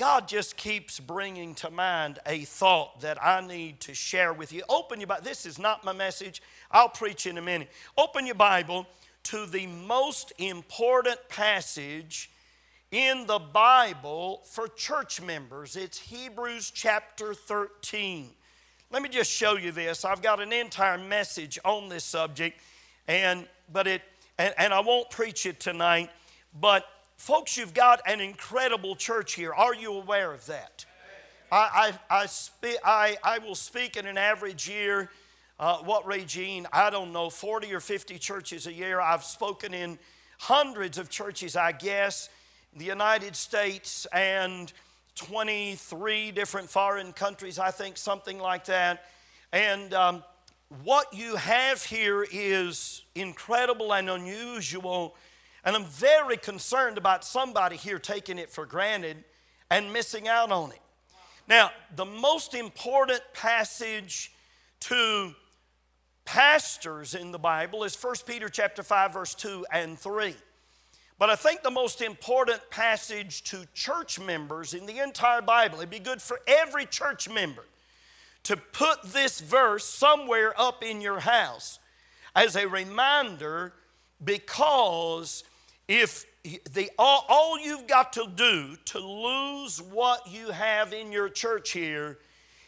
God just keeps bringing to mind a thought that I need to share with you. Open your Bible. This is not my message. I'll preach in a minute. Open your Bible to the most important passage in the Bible for church members. It's Hebrews chapter 13. Let me just show you this. I've got an entire message on this subject, and but it and, and I won't preach it tonight, but folks, you've got an incredible church here. Are you aware of that? I, I, I, spe- I, I will speak in an average year uh, what, Regine? I don't know, 40 or 50 churches a year. I've spoken in hundreds of churches, I guess, the United States and 23 different foreign countries, I think, something like that. And um, what you have here is incredible and unusual. And I'm very concerned about somebody here taking it for granted and missing out on it. Now, the most important passage to pastors in the Bible is 1 Peter chapter 5 verse 2 and 3. But I think the most important passage to church members in the entire Bible, it'd be good for every church member to put this verse somewhere up in your house as a reminder because if the all, all you've got to do to lose what you have in your church here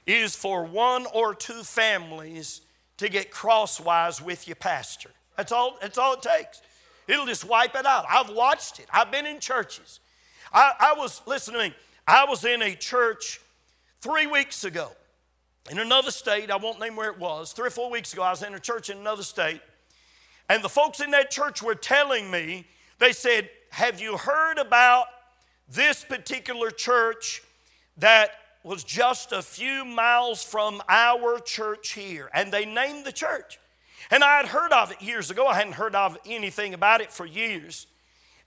is for one or two families to get crosswise with your pastor. That's all, that's all it takes. It'll just wipe it out. I've watched it. I've been in churches. I, I was, listen to me, I was in a church three weeks ago in another state. I won't name where it was. Three or four weeks ago, I was in a church in another state. And the folks in that church were telling me, they said, Have you heard about this particular church that was just a few miles from our church here, and they named the church. And I had heard of it years ago. I hadn't heard of anything about it for years.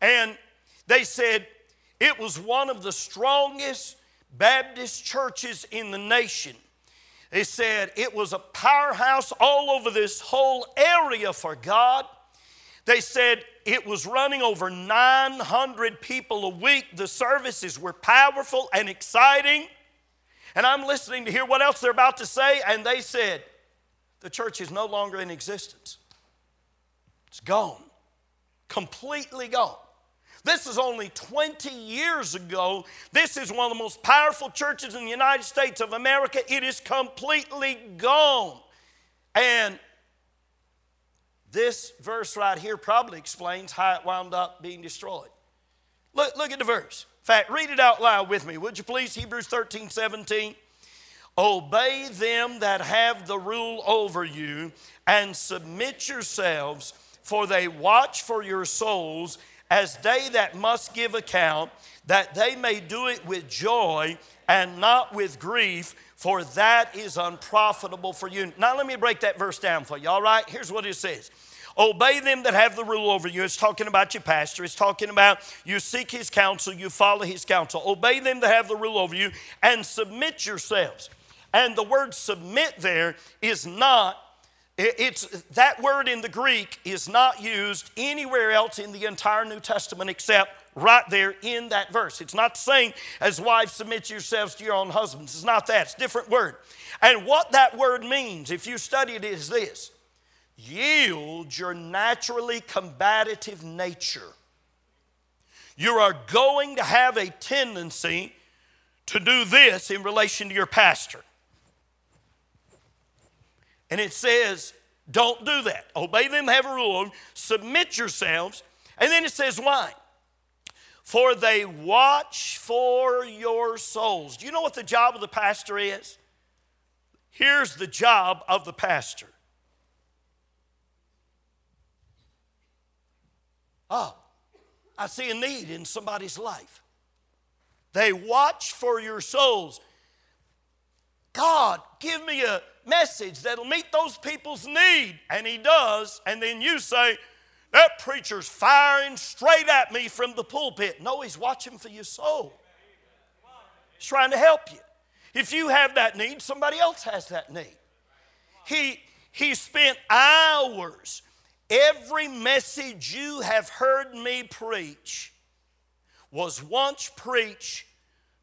And they said it was one of the strongest Baptist churches in the nation. They said it was a powerhouse all over this whole area for God. They said it was running over 900 people a week. The services were powerful and exciting. And I'm listening to hear what else they're about to say, and they said, the church is no longer in existence. It's gone, completely gone. This is only 20 years ago. This is one of the most powerful churches in the United States of America. It is completely gone. And this verse right here probably explains how it wound up being destroyed. Look, look at the verse In fact, read it out loud with me, would you please? Hebrews 13, 17. Obey them that have the rule over you and submit yourselves, for they watch for your souls as they that must give account, that they may do it with joy and not with grief, for that is unprofitable for you. Now, let me break that verse down for you, all right? Here's what it says Obey them that have the rule over you. It's talking about your pastor. It's talking about you seek his counsel, you follow his counsel. Obey them that have the rule over you and submit yourselves. And the word submit there is not it's that word in the Greek is not used anywhere else in the entire New Testament except right there in that verse. It's not saying, as wives, submit yourselves to your own husbands. It's not that, it's a different word. And what that word means, if you study it, is this yield your naturally combative nature. You are going to have a tendency to do this in relation to your pastor. And it says, don't do that. Obey them, have a rule, submit yourselves. And then it says, why? For they watch for your souls. Do you know what the job of the pastor is? Here's the job of the pastor Oh, I see a need in somebody's life. They watch for your souls. God, give me a message that'll meet those people's need. And He does. And then you say, That preacher's firing straight at me from the pulpit. No, He's watching for your soul, He's trying to help you. If you have that need, somebody else has that need. He, he spent hours Every message you have heard me preach was once preached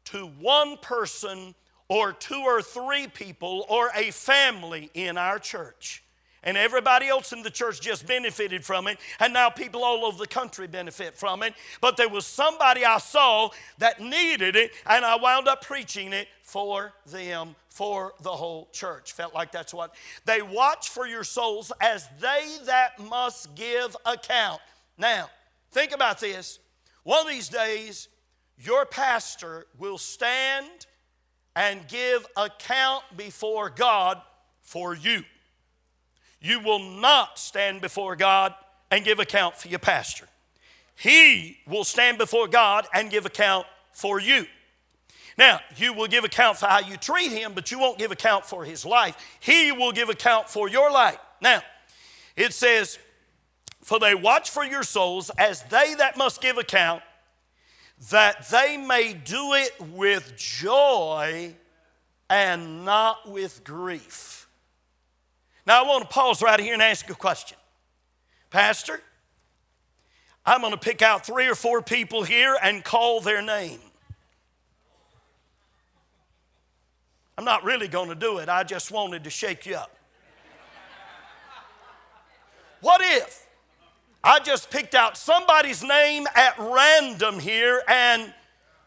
to one person or two or three people or a family in our church. And everybody else in the church just benefited from it, and now people all over the country benefit from it. But there was somebody I saw that needed it, and I wound up preaching it for them, for the whole church. Felt like that's what they watch for your souls as they that must give account. Now, think about this. One of these days, your pastor will stand and give account before God for you. You will not stand before God and give account for your pastor. He will stand before God and give account for you. Now, you will give account for how you treat him, but you won't give account for his life. He will give account for your life. Now, it says, For they watch for your souls as they that must give account that they may do it with joy and not with grief. Now, I want to pause right here and ask a question. Pastor, I'm going to pick out three or four people here and call their name. I'm not really going to do it, I just wanted to shake you up. What if I just picked out somebody's name at random here and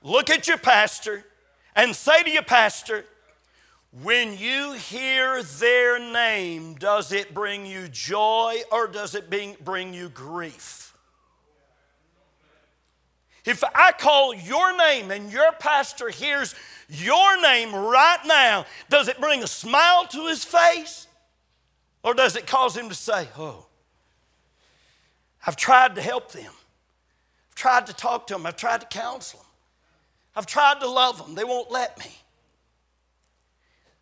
look at your pastor and say to your pastor, when you hear their name, does it bring you joy or does it bring you grief? If I call your name and your pastor hears your name right now, does it bring a smile to his face? Or does it cause him to say, Oh, I've tried to help them. I've tried to talk to them. I've tried to counsel them. I've tried to love them. They won't let me.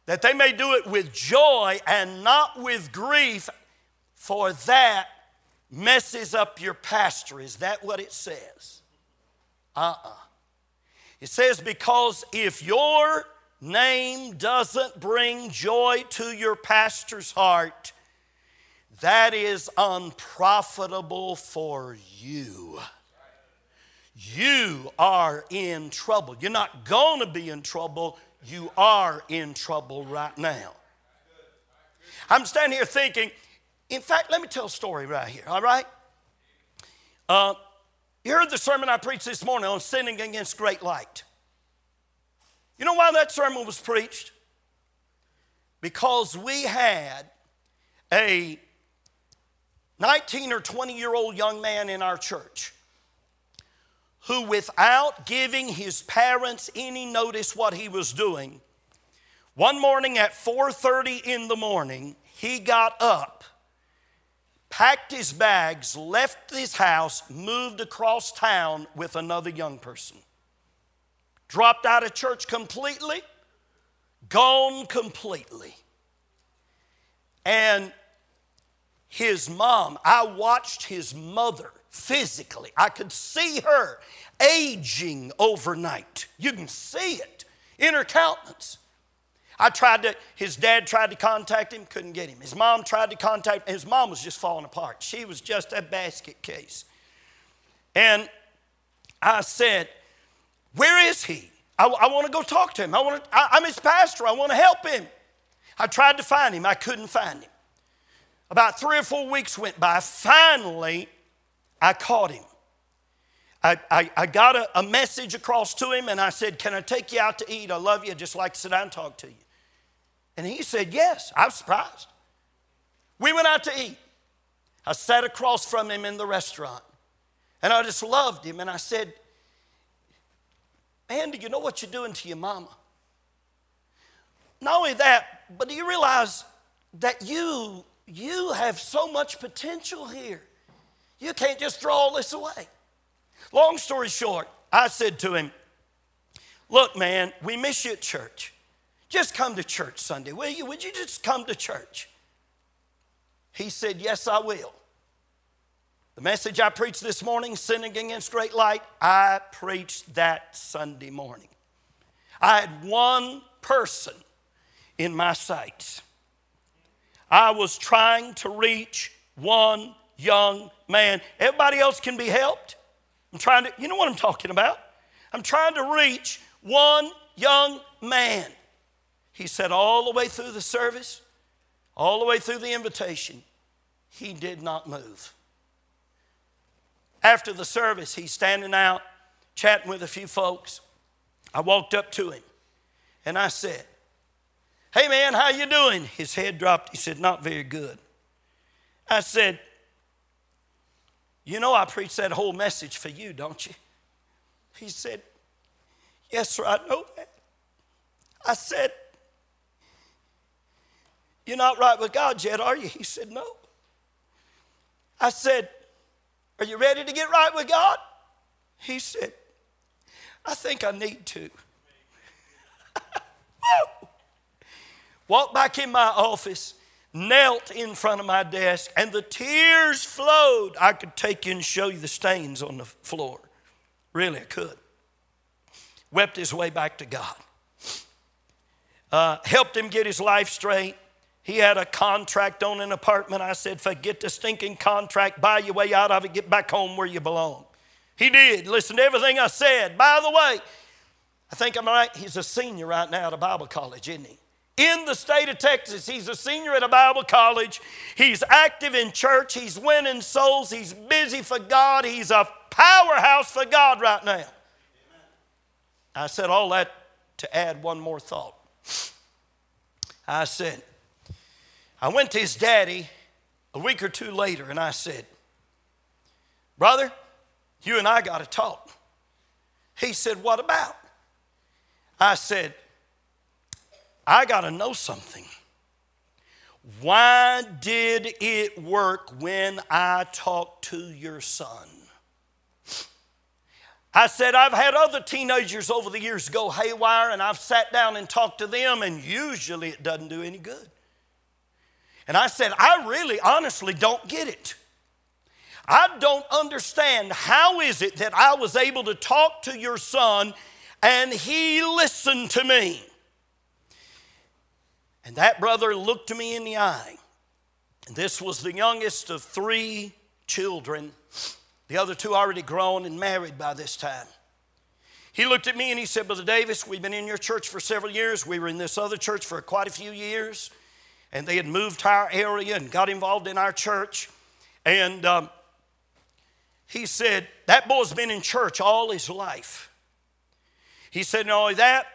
That they may do it with joy and not with grief, for that messes up your pastor. Is that what it says? Uh uh-uh. uh It says, because if your name doesn't bring joy to your pastor's heart, that is unprofitable for you. You are in trouble. You're not going to be in trouble. You are in trouble right now. I'm standing here thinking, in fact, let me tell a story right here, all right? Uh, you heard the sermon I preached this morning on sinning against great light. You know why that sermon was preached? Because we had a 19 or 20 year old young man in our church who without giving his parents any notice what he was doing one morning at 4:30 in the morning he got up packed his bags left his house moved across town with another young person. Dropped out of church completely gone completely. And his mom, I watched his mother physically. I could see her aging overnight. You can see it in her countenance. I tried to, his dad tried to contact him, couldn't get him. His mom tried to contact his mom was just falling apart. She was just a basket case. And I said, Where is he? I, I want to go talk to him. I want to, I, I'm his pastor. I want to help him. I tried to find him, I couldn't find him. About three or four weeks went by. Finally, I caught him. I, I, I got a, a, message across to him and I said, Can I take you out to eat? I love you. Just like sit down and talk to you. And he said, Yes. I was surprised. We went out to eat. I sat across from him in the restaurant and I just loved him. And I said, Man, do you know what you're doing to your mama? Not only that, but do you realize that you you have so much potential here. You can't just throw all this away. Long story short, I said to him, Look, man, we miss you at church. Just come to church Sunday, will you? Would you just come to church? He said, Yes, I will. The message I preached this morning, Sinning Against Great Light, I preached that Sunday morning. I had one person in my sights. I was trying to reach one young man. Everybody else can be helped. I'm trying to, you know what I'm talking about? I'm trying to reach one young man. He said, all the way through the service, all the way through the invitation, he did not move. After the service, he's standing out chatting with a few folks. I walked up to him and I said, Hey man, how you doing? His head dropped. He said, Not very good. I said, You know I preached that whole message for you, don't you? He said, Yes, sir, I know that. I said, You're not right with God yet, are you? He said, No. I said, Are you ready to get right with God? He said, I think I need to. Walked back in my office, knelt in front of my desk, and the tears flowed. I could take you and show you the stains on the floor. Really, I could. Wept his way back to God. Uh, helped him get his life straight. He had a contract on an apartment. I said, forget the stinking contract, buy your way out of it, get back home where you belong. He did. Listen to everything I said. By the way, I think I'm right. He's a senior right now at a Bible college, isn't he? In the state of Texas, he's a senior at a Bible college. He's active in church. He's winning souls. He's busy for God. He's a powerhouse for God right now. I said all that to add one more thought. I said, I went to his daddy a week or two later and I said, Brother, you and I got to talk. He said, What about? I said, I got to know something. Why did it work when I talked to your son? I said, I've had other teenagers over the years go haywire, and I've sat down and talked to them, and usually it doesn't do any good. And I said, I really honestly don't get it. I don't understand how is it that I was able to talk to your son and he listened to me. And that brother looked me in the eye. And this was the youngest of three children. The other two already grown and married by this time. He looked at me and he said, Brother Davis, we've been in your church for several years. We were in this other church for quite a few years. And they had moved to our area and got involved in our church. And um, he said, That boy's been in church all his life. He said, Not only that,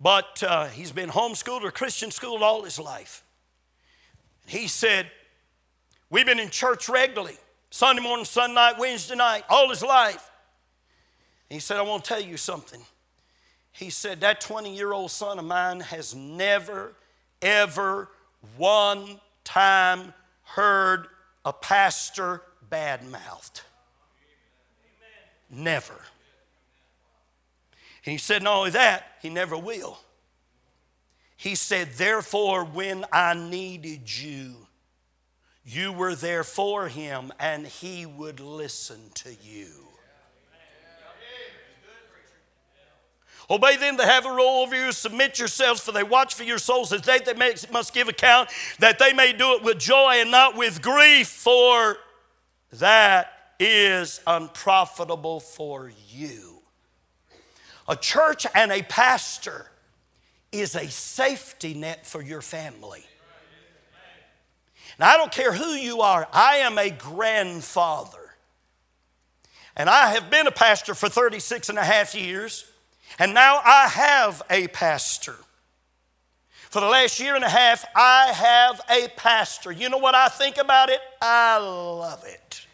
but uh, he's been homeschooled or Christian schooled all his life. He said, We've been in church regularly, Sunday morning, Sunday night, Wednesday night, all his life. he said, I want to tell you something. He said, That 20 year old son of mine has never, ever, one time heard a pastor bad mouthed. Never. And he said, not only that, he never will. He said, therefore, when I needed you, you were there for him and he would listen to you. Obey them that have a rule over you. Submit yourselves, for they watch for your souls as they that must give account, that they may do it with joy and not with grief, for that is unprofitable for you. A church and a pastor is a safety net for your family. Now, I don't care who you are, I am a grandfather. And I have been a pastor for 36 and a half years, and now I have a pastor. For the last year and a half, I have a pastor. You know what I think about it? I love it.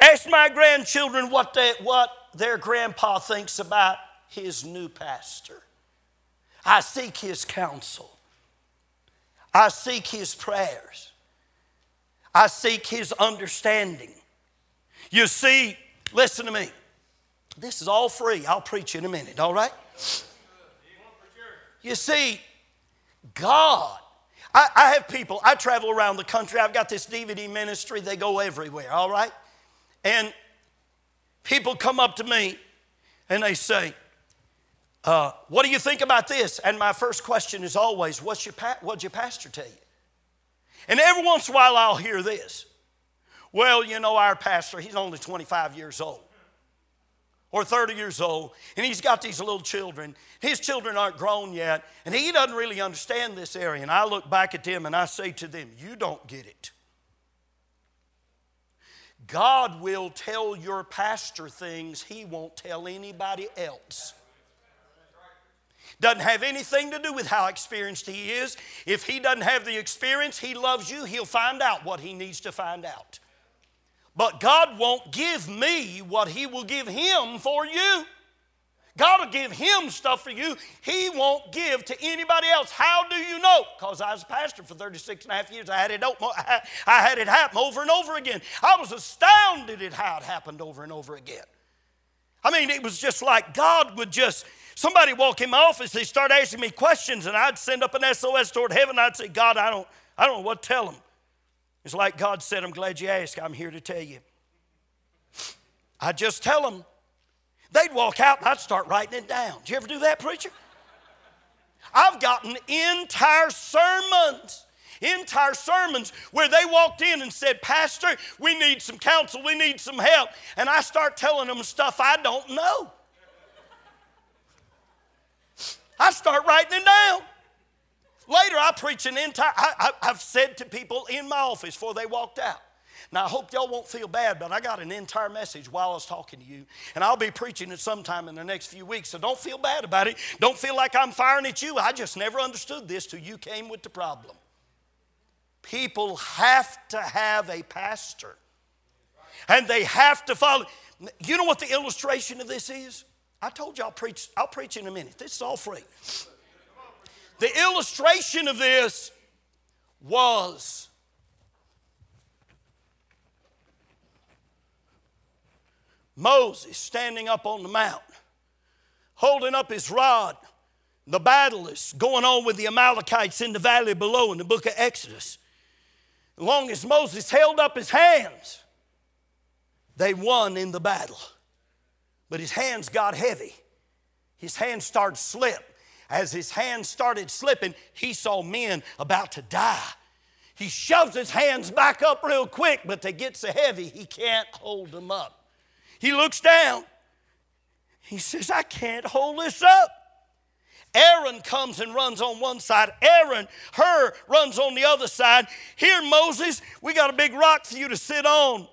Ask my grandchildren what, they, what their grandpa thinks about his new pastor. I seek his counsel. I seek his prayers. I seek his understanding. You see, listen to me. This is all free. I'll preach in a minute, all right? You see, God, I, I have people, I travel around the country. I've got this DVD ministry, they go everywhere, all right? And people come up to me and they say, uh, What do you think about this? And my first question is always, What's your pa- What'd your pastor tell you? And every once in a while I'll hear this. Well, you know, our pastor, he's only 25 years old. or 30 years old, and he's got these little children. His children aren't grown yet, and he doesn't really understand this area. And I look back at them and I say to them, You don't get it. God will tell your pastor things he won't tell anybody else. Doesn't have anything to do with how experienced he is. If he doesn't have the experience, he loves you, he'll find out what he needs to find out. But God won't give me what he will give him for you. God will give him stuff for you he won't give to anybody else. How do you know? Because I was a pastor for 36 and a half years. I had, it, I had it happen over and over again. I was astounded at how it happened over and over again. I mean, it was just like God would just, somebody walk in my office, they start asking me questions, and I'd send up an SOS toward heaven. I'd say, God, I don't, I don't know what to tell them. It's like God said, I'm glad you asked. I'm here to tell you. I just tell them They'd walk out and I'd start writing it down. Did you ever do that, preacher? I've gotten entire sermons entire sermons where they walked in and said, Pastor, we need some counsel, we need some help. And I start telling them stuff I don't know. I start writing it down. Later, I preach an entire, I, have said to people in my office before they walked out, now, I hope y'all won't feel bad, but I got an entire message while I was talking to you, and I'll be preaching it sometime in the next few weeks, so don't feel bad about it. Don't feel like I'm firing at you. I just never understood this till you came with the problem. People have to have a pastor, and they have to follow. You know what the illustration of this is? I told you I'll preach, I'll preach in a minute. This is all free. The illustration of this was Moses standing up on the mountain, holding up his rod. The battle is going on with the Amalekites in the valley below in the book of Exodus. As long as Moses held up his hands, they won in the battle. But his hands got heavy. His hands started slip. As his hands started slipping, he saw men about to die. He shoves his hands back up real quick, but they get so heavy he can't hold them up. He looks down. He says, I can't hold this up. Aaron comes and runs on one side. Aaron, Hur, runs on the other side. Here, Moses, we got a big rock for you to sit on.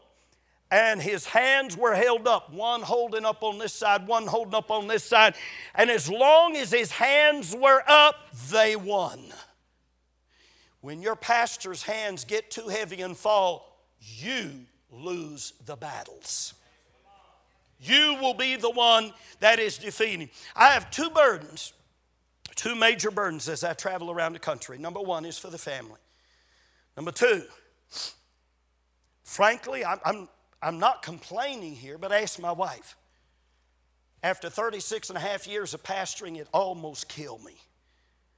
And his hands were held up, one holding up on this side, one holding up on this side. And as long as his hands were up, they won. When your pastor's hands get too heavy and fall, you lose the battles. You will be the one that is defeating. I have two burdens, two major burdens as I travel around the country. Number one is for the family. Number two, frankly, I'm, I'm, I'm not complaining here, but ask my wife. After 36 and a half years of pastoring, it almost killed me.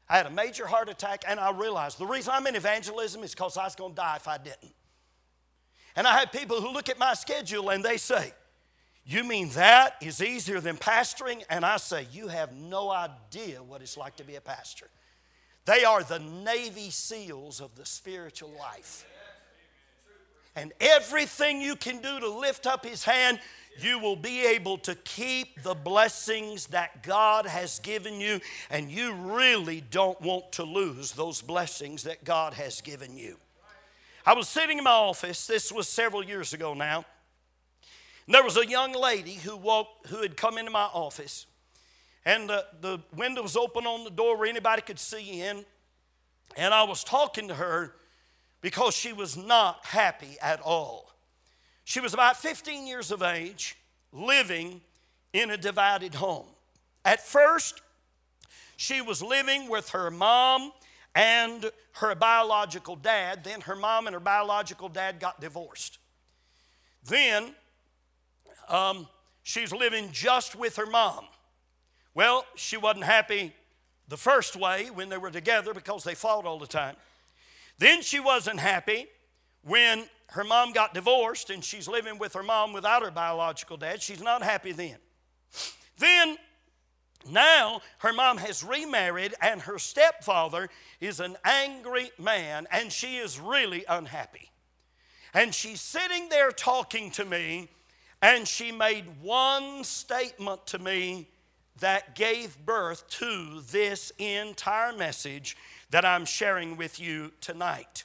I had a major heart attack, and I realized the reason I'm in evangelism is because I was going to die if I didn't. And I had people who look at my schedule and they say, you mean that is easier than pastoring? And I say, You have no idea what it's like to be a pastor. They are the Navy SEALs of the spiritual life. And everything you can do to lift up His hand, you will be able to keep the blessings that God has given you, and you really don't want to lose those blessings that God has given you. I was sitting in my office, this was several years ago now there was a young lady who walked, who had come into my office, and the, the window was open on the door where anybody could see in. And I was talking to her because she was not happy at all. She was about 15 years of age, living in a divided home. At first, she was living with her mom and her biological dad. Then her mom and her biological dad got divorced. Then um, she's living just with her mom. Well, she wasn't happy the first way when they were together because they fought all the time. Then she wasn't happy when her mom got divorced and she's living with her mom without her biological dad. She's not happy then. Then, now her mom has remarried and her stepfather is an angry man and she is really unhappy. And she's sitting there talking to me And she made one statement to me that gave birth to this entire message that I'm sharing with you tonight.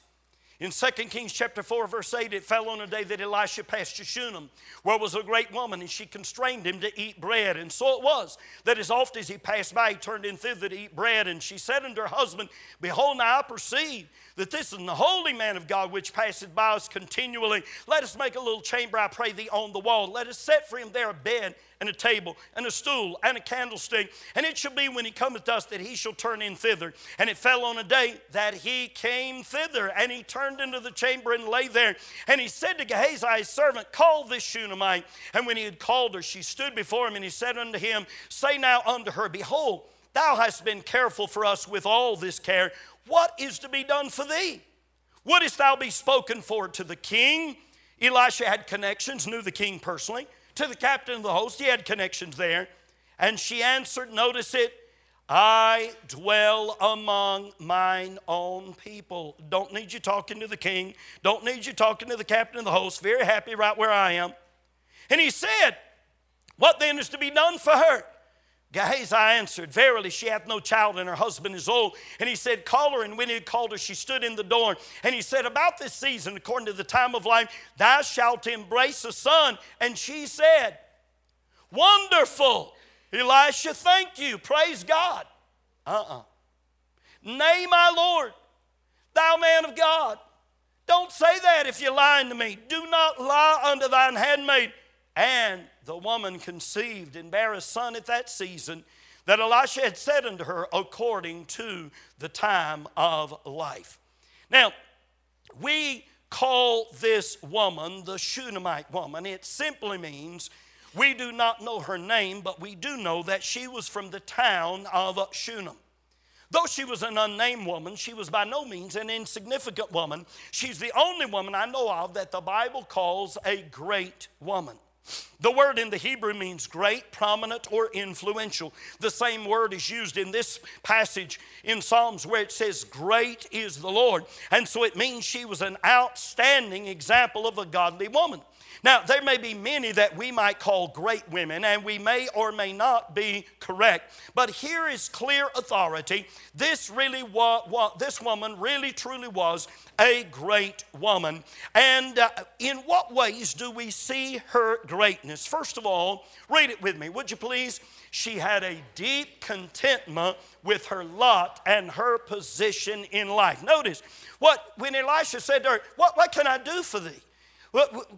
In 2 Kings chapter 4, verse 8, it fell on a day that Elisha passed to Shunem, where was a great woman, and she constrained him to eat bread. And so it was that as oft as he passed by, he turned in thither to eat bread. And she said unto her husband, Behold, now I perceive that this is the holy man of God which passeth by us continually. Let us make a little chamber, I pray thee, on the wall. Let us set for him there a bed and a table and a stool and a candlestick. And it shall be when he cometh to us that he shall turn in thither. And it fell on a day that he came thither, and he turned into the chamber and lay there. And he said to Gehazi, his servant, Call this Shunammite. And when he had called her, she stood before him, and he said unto him, Say now unto her, Behold, thou hast been careful for us with all this care. What is to be done for thee? Wouldst thou be spoken for to the king? Elisha had connections, knew the king personally. To the captain of the host, he had connections there. And she answered, notice it, I dwell among mine own people. Don't need you talking to the king. Don't need you talking to the captain of the host. Very happy right where I am. And he said, What then is to be done for her? Gehazi answered, Verily, she hath no child, and her husband is old. And he said, Call her. And when he had called her, she stood in the door. And he said, About this season, according to the time of life, thou shalt embrace a son. And she said, Wonderful. Elisha, thank you. Praise God. Uh uh-uh. uh Nay, my Lord, thou man of God. Don't say that if you're lying to me. Do not lie unto thine handmaid. And the woman conceived and bare a son at that season that Elisha had said unto her, according to the time of life. Now, we call this woman the Shunammite woman. It simply means we do not know her name, but we do know that she was from the town of Shunem. Though she was an unnamed woman, she was by no means an insignificant woman. She's the only woman I know of that the Bible calls a great woman. The word in the Hebrew means great, prominent, or influential. The same word is used in this passage in Psalms where it says, Great is the Lord. And so it means she was an outstanding example of a godly woman. Now, there may be many that we might call great women, and we may or may not be correct. But here is clear authority. This really was, this woman really truly was a great woman. And uh, in what ways do we see her greatness? First of all, read it with me, would you please? She had a deep contentment with her lot and her position in life. Notice what when Elisha said to her, What, what can I do for thee?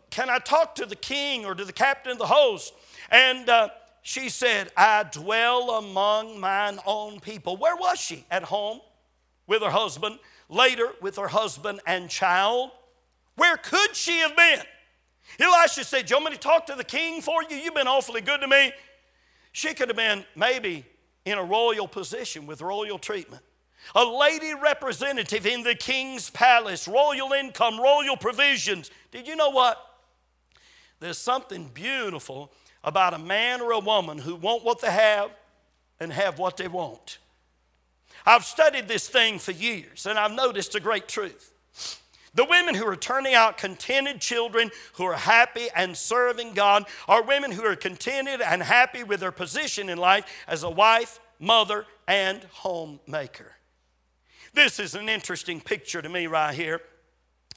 Can I talk to the king or to the captain of the host? And uh, she said, I dwell among mine own people. Where was she? At home with her husband, later with her husband and child. Where could she have been? Elisha said, you want me to talk to the king for you? You've been awfully good to me. She could have been maybe in a royal position with royal treatment a lady representative in the king's palace, royal income, royal provisions. Did you know what? There's something beautiful about a man or a woman who want what they have and have what they want. I've studied this thing for years and I've noticed a great truth. The women who are turning out contented children who are happy and serving God are women who are contented and happy with their position in life as a wife, mother, and homemaker. This is an interesting picture to me right here.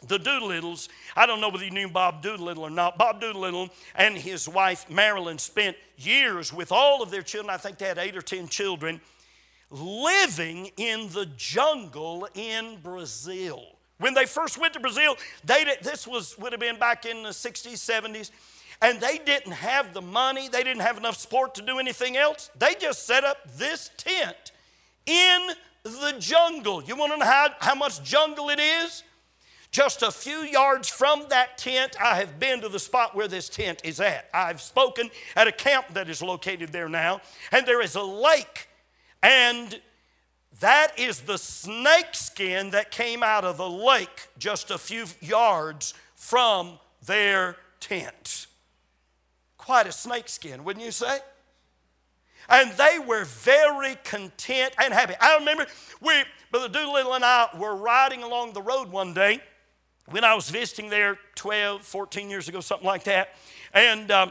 The Doolittles, I don't know whether you knew Bob Doolittle or not. Bob Doolittle and his wife Marilyn spent years with all of their children. I think they had eight or ten children living in the jungle in Brazil. When they first went to Brazil, they did, this was would have been back in the 60s, 70s, and they didn't have the money, they didn't have enough support to do anything else. They just set up this tent in the jungle. You want to know how, how much jungle it is? Just a few yards from that tent, I have been to the spot where this tent is at. I've spoken at a camp that is located there now, and there is a lake, and that is the snake skin that came out of the lake just a few yards from their tent. Quite a snake skin, wouldn't you say? And they were very content and happy. I remember we, Brother Doolittle and I were riding along the road one day, when I was visiting there 12, 14 years ago, something like that. And um,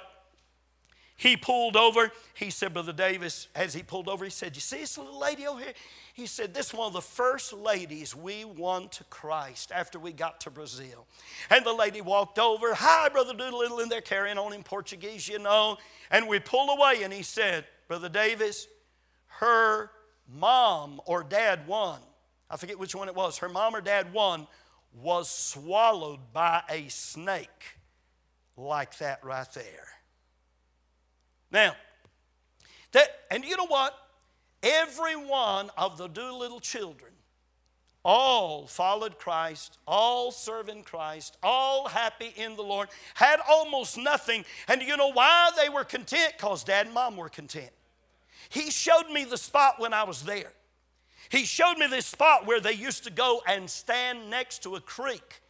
he pulled over. He said, Brother Davis, as he pulled over, he said, You see this little lady over here? He said, This is one of the first ladies we won to Christ after we got to Brazil. And the lady walked over, Hi, Brother Doolittle, and they're carrying on in Portuguese, you know. And we pull away, and he said, Brother Davis, her mom or dad won. I forget which one it was. Her mom or dad won was swallowed by a snake like that right there. Now, that, and you know what? Every one of the Doolittle children, all followed Christ, all serving Christ, all happy in the Lord, had almost nothing. And you know why they were content? Because dad and mom were content. He showed me the spot when I was there. He showed me this spot where they used to go and stand next to a creek.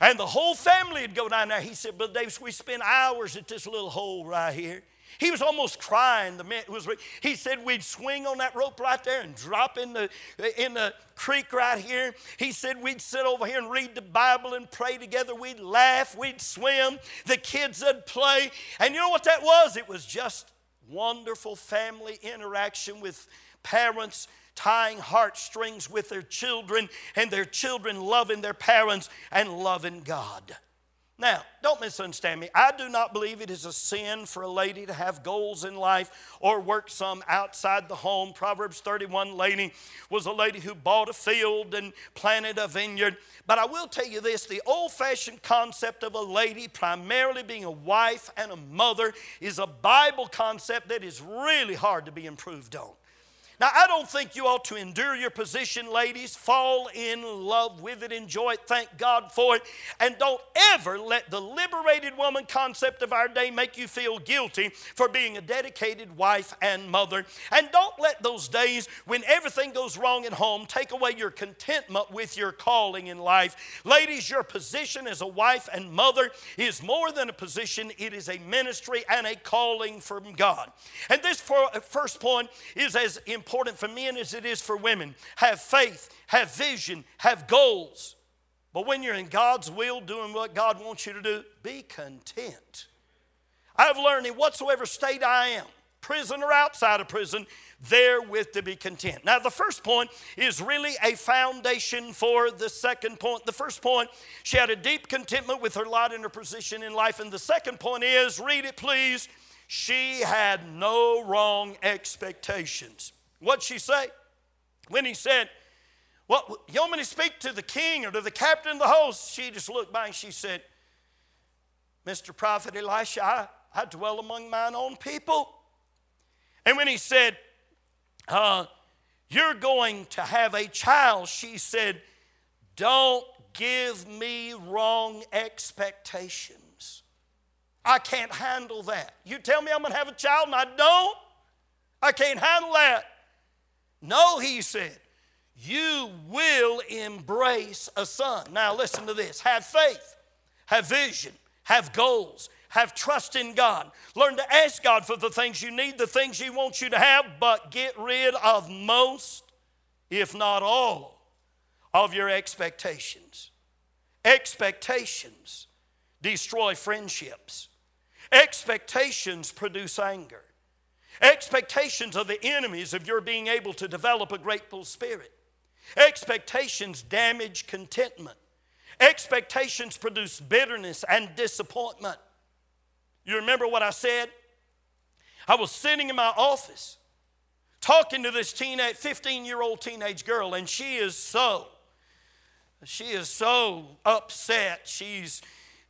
And the whole family would go down there. He said, Brother Davis, we spend hours at this little hole right here. He was almost crying. The man was. He said we'd swing on that rope right there and drop in the in the creek right here. He said we'd sit over here and read the Bible and pray together. We'd laugh. We'd swim. The kids would play. And you know what that was? It was just wonderful family interaction with parents tying heartstrings with their children and their children loving their parents and loving God. Now, don't misunderstand me. I do not believe it is a sin for a lady to have goals in life or work some outside the home. Proverbs 31 lady was a lady who bought a field and planted a vineyard. But I will tell you this the old fashioned concept of a lady primarily being a wife and a mother is a Bible concept that is really hard to be improved on. Now, I don't think you ought to endure your position, ladies. Fall in love with it, enjoy it, thank God for it, and don't ever let the liberated woman concept of our day make you feel guilty for being a dedicated wife and mother. And don't let those days when everything goes wrong at home take away your contentment with your calling in life. Ladies, your position as a wife and mother is more than a position, it is a ministry and a calling from God. And this first point is as important important for men as it is for women. Have faith, have vision, have goals. But when you're in God's will, doing what God wants you to do, be content. I've learned in whatsoever state I am, prison or outside of prison, therewith to be content. Now, the first point is really a foundation for the second point. The first point, she had a deep contentment with her lot and her position in life. And the second point is, read it please, she had no wrong expectations. What'd she say? When he said, Well, you want me to speak to the king or to the captain of the host? She just looked by and she said, Mr. Prophet Elisha, I, I dwell among mine own people. And when he said, uh, You're going to have a child, she said, Don't give me wrong expectations. I can't handle that. You tell me I'm going to have a child and I don't, I can't handle that. No, he said, you will embrace a son. Now, listen to this have faith, have vision, have goals, have trust in God. Learn to ask God for the things you need, the things He wants you to have, but get rid of most, if not all, of your expectations. Expectations destroy friendships, expectations produce anger. Expectations are the enemies of your being able to develop a grateful spirit. Expectations damage contentment. Expectations produce bitterness and disappointment. You remember what I said? I was sitting in my office talking to this teenage 15 year old teenage girl and she is so she is so upset she's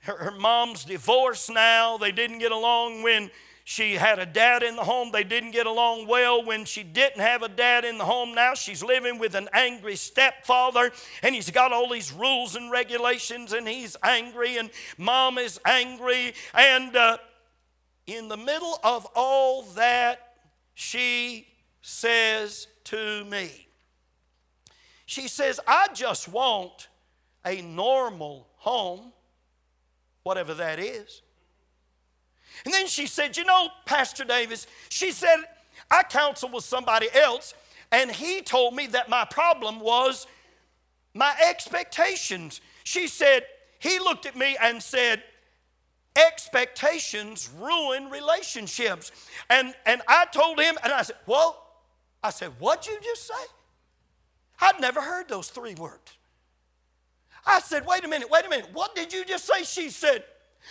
her, her mom's divorced now they didn't get along when she had a dad in the home. They didn't get along well when she didn't have a dad in the home. Now she's living with an angry stepfather, and he's got all these rules and regulations, and he's angry, and mom is angry. And uh, in the middle of all that, she says to me, She says, I just want a normal home, whatever that is. And then she said, You know, Pastor Davis, she said, I counseled with somebody else, and he told me that my problem was my expectations. She said, he looked at me and said, Expectations ruin relationships. And, and I told him, and I said, Well, I said, What'd you just say? I'd never heard those three words. I said, Wait a minute, wait a minute. What did you just say? She said,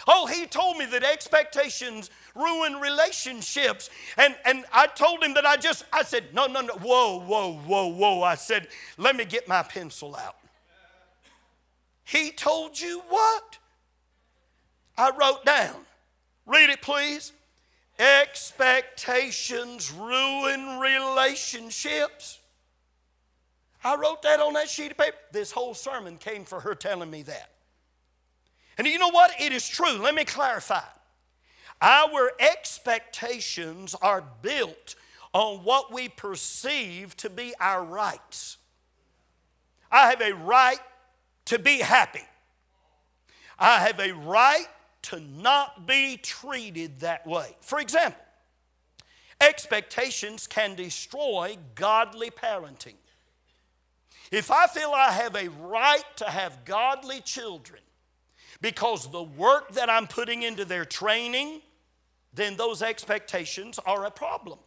Oh, he told me that expectations ruin relationships. And, and I told him that I just, I said, no, no, no, whoa, whoa, whoa, whoa. I said, let me get my pencil out. He told you what? I wrote down. Read it, please. Expectations ruin relationships. I wrote that on that sheet of paper. This whole sermon came for her telling me that. And you know what? It is true. Let me clarify. Our expectations are built on what we perceive to be our rights. I have a right to be happy. I have a right to not be treated that way. For example, expectations can destroy godly parenting. If I feel I have a right to have godly children, because the work that I'm putting into their training, then those expectations are a problem.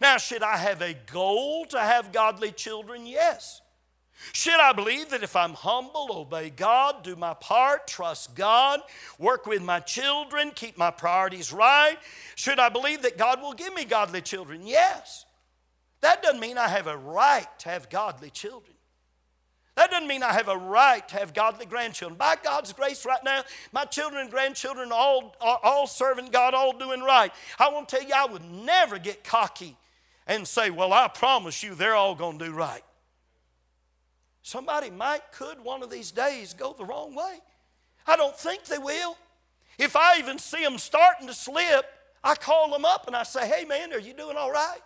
Now, should I have a goal to have godly children? Yes. Should I believe that if I'm humble, obey God, do my part, trust God, work with my children, keep my priorities right? Should I believe that God will give me godly children? Yes. That doesn't mean I have a right to have godly children. That doesn't mean I have a right to have godly grandchildren. By God's grace, right now, my children and grandchildren all, are all serving God, all doing right. I want to tell you, I would never get cocky and say, Well, I promise you they're all going to do right. Somebody might, could one of these days go the wrong way. I don't think they will. If I even see them starting to slip, I call them up and I say, Hey, man, are you doing all right?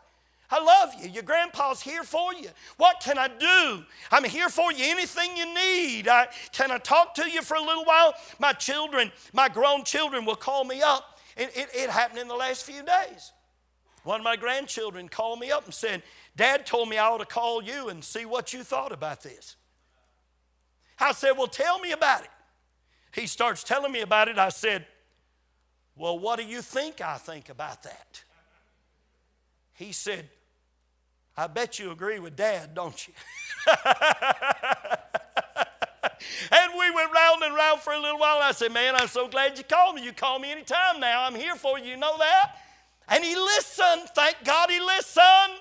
I love you. Your grandpa's here for you. What can I do? I'm here for you. Anything you need. I, can I talk to you for a little while? My children, my grown children will call me up. It, it, it happened in the last few days. One of my grandchildren called me up and said, Dad told me I ought to call you and see what you thought about this. I said, Well, tell me about it. He starts telling me about it. I said, Well, what do you think I think about that? He said, I bet you agree with Dad, don't you? and we went round and round for a little while. I said, Man, I'm so glad you called me. You call me anytime now. I'm here for you. You know that? And he listened. Thank God he listened.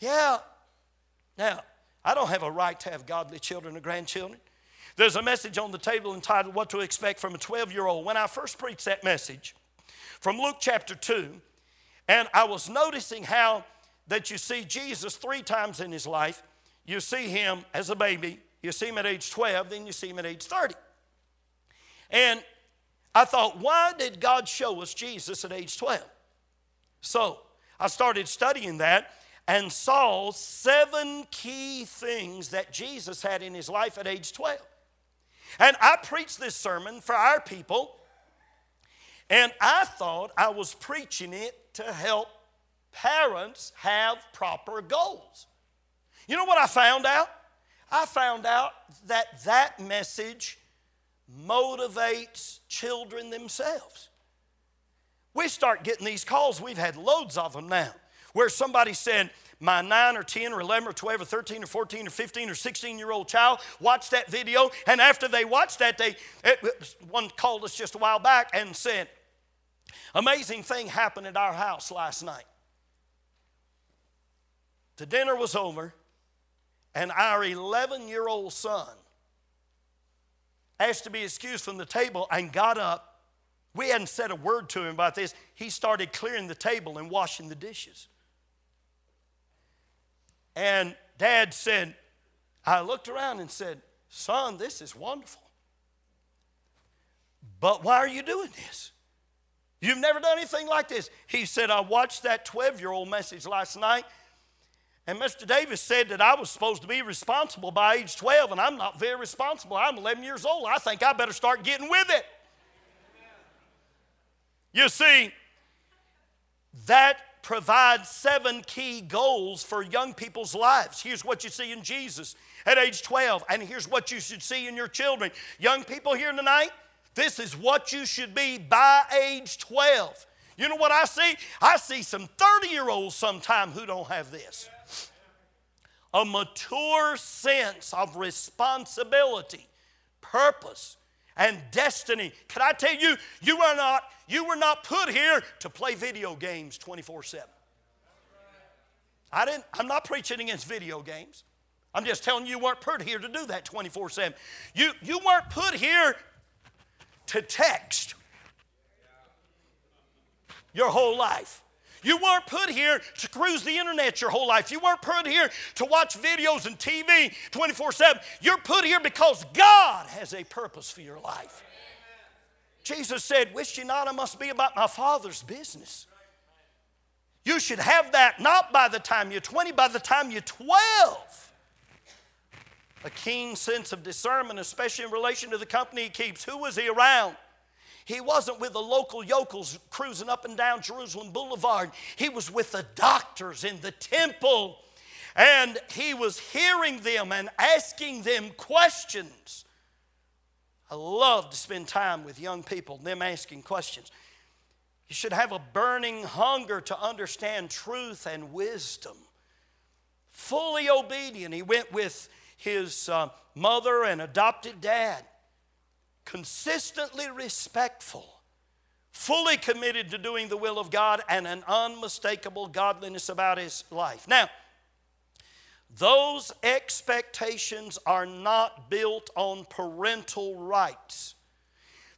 Yeah. Now, I don't have a right to have godly children or grandchildren. There's a message on the table entitled What to Expect from a 12 year old. When I first preached that message from Luke chapter 2, and I was noticing how that you see Jesus three times in his life. You see him as a baby, you see him at age 12, then you see him at age 30. And I thought, why did God show us Jesus at age 12? So I started studying that and saw seven key things that Jesus had in his life at age 12. And I preached this sermon for our people, and I thought I was preaching it to help parents have proper goals. You know what I found out? I found out that that message motivates children themselves. We start getting these calls, we've had loads of them now, where somebody said, my 9 or 10 or 11 or 12 or 13 or 14 or 15 or 16 year old child watched that video, and after they watched that, they it, one called us just a while back and said, Amazing thing happened at our house last night. The dinner was over, and our 11 year old son asked to be excused from the table and got up. We hadn't said a word to him about this. He started clearing the table and washing the dishes. And dad said, I looked around and said, Son, this is wonderful. But why are you doing this? You've never done anything like this. He said, I watched that 12 year old message last night and Mr. Davis said that I was supposed to be responsible by age 12, and I'm not very responsible. I'm 11 years old. I think I better start getting with it. You see, that provides seven key goals for young people's lives. Here's what you see in Jesus at age 12, and here's what you should see in your children. Young people here tonight, this is what you should be by age 12. You know what I see? I see some 30 year olds sometime who don't have this. A mature sense of responsibility, purpose, and destiny. Can I tell you, you are not, you were not put here to play video games 24-7. I didn't, I'm not preaching against video games. I'm just telling you, you weren't put here to do that 24-7. You, you weren't put here to text your whole life. You weren't put here to cruise the internet your whole life. You weren't put here to watch videos and TV 24 7. You're put here because God has a purpose for your life. Jesus said, Wish you not, I must be about my Father's business. You should have that not by the time you're 20, by the time you're 12. A keen sense of discernment, especially in relation to the company he keeps. Who was he around? He wasn't with the local yokels cruising up and down Jerusalem Boulevard. He was with the doctors in the temple. And he was hearing them and asking them questions. I love to spend time with young people, them asking questions. You should have a burning hunger to understand truth and wisdom. Fully obedient. He went with his uh, mother and adopted dad consistently respectful, fully committed to doing the will of God, and an unmistakable godliness about his life. Now, those expectations are not built on parental rights.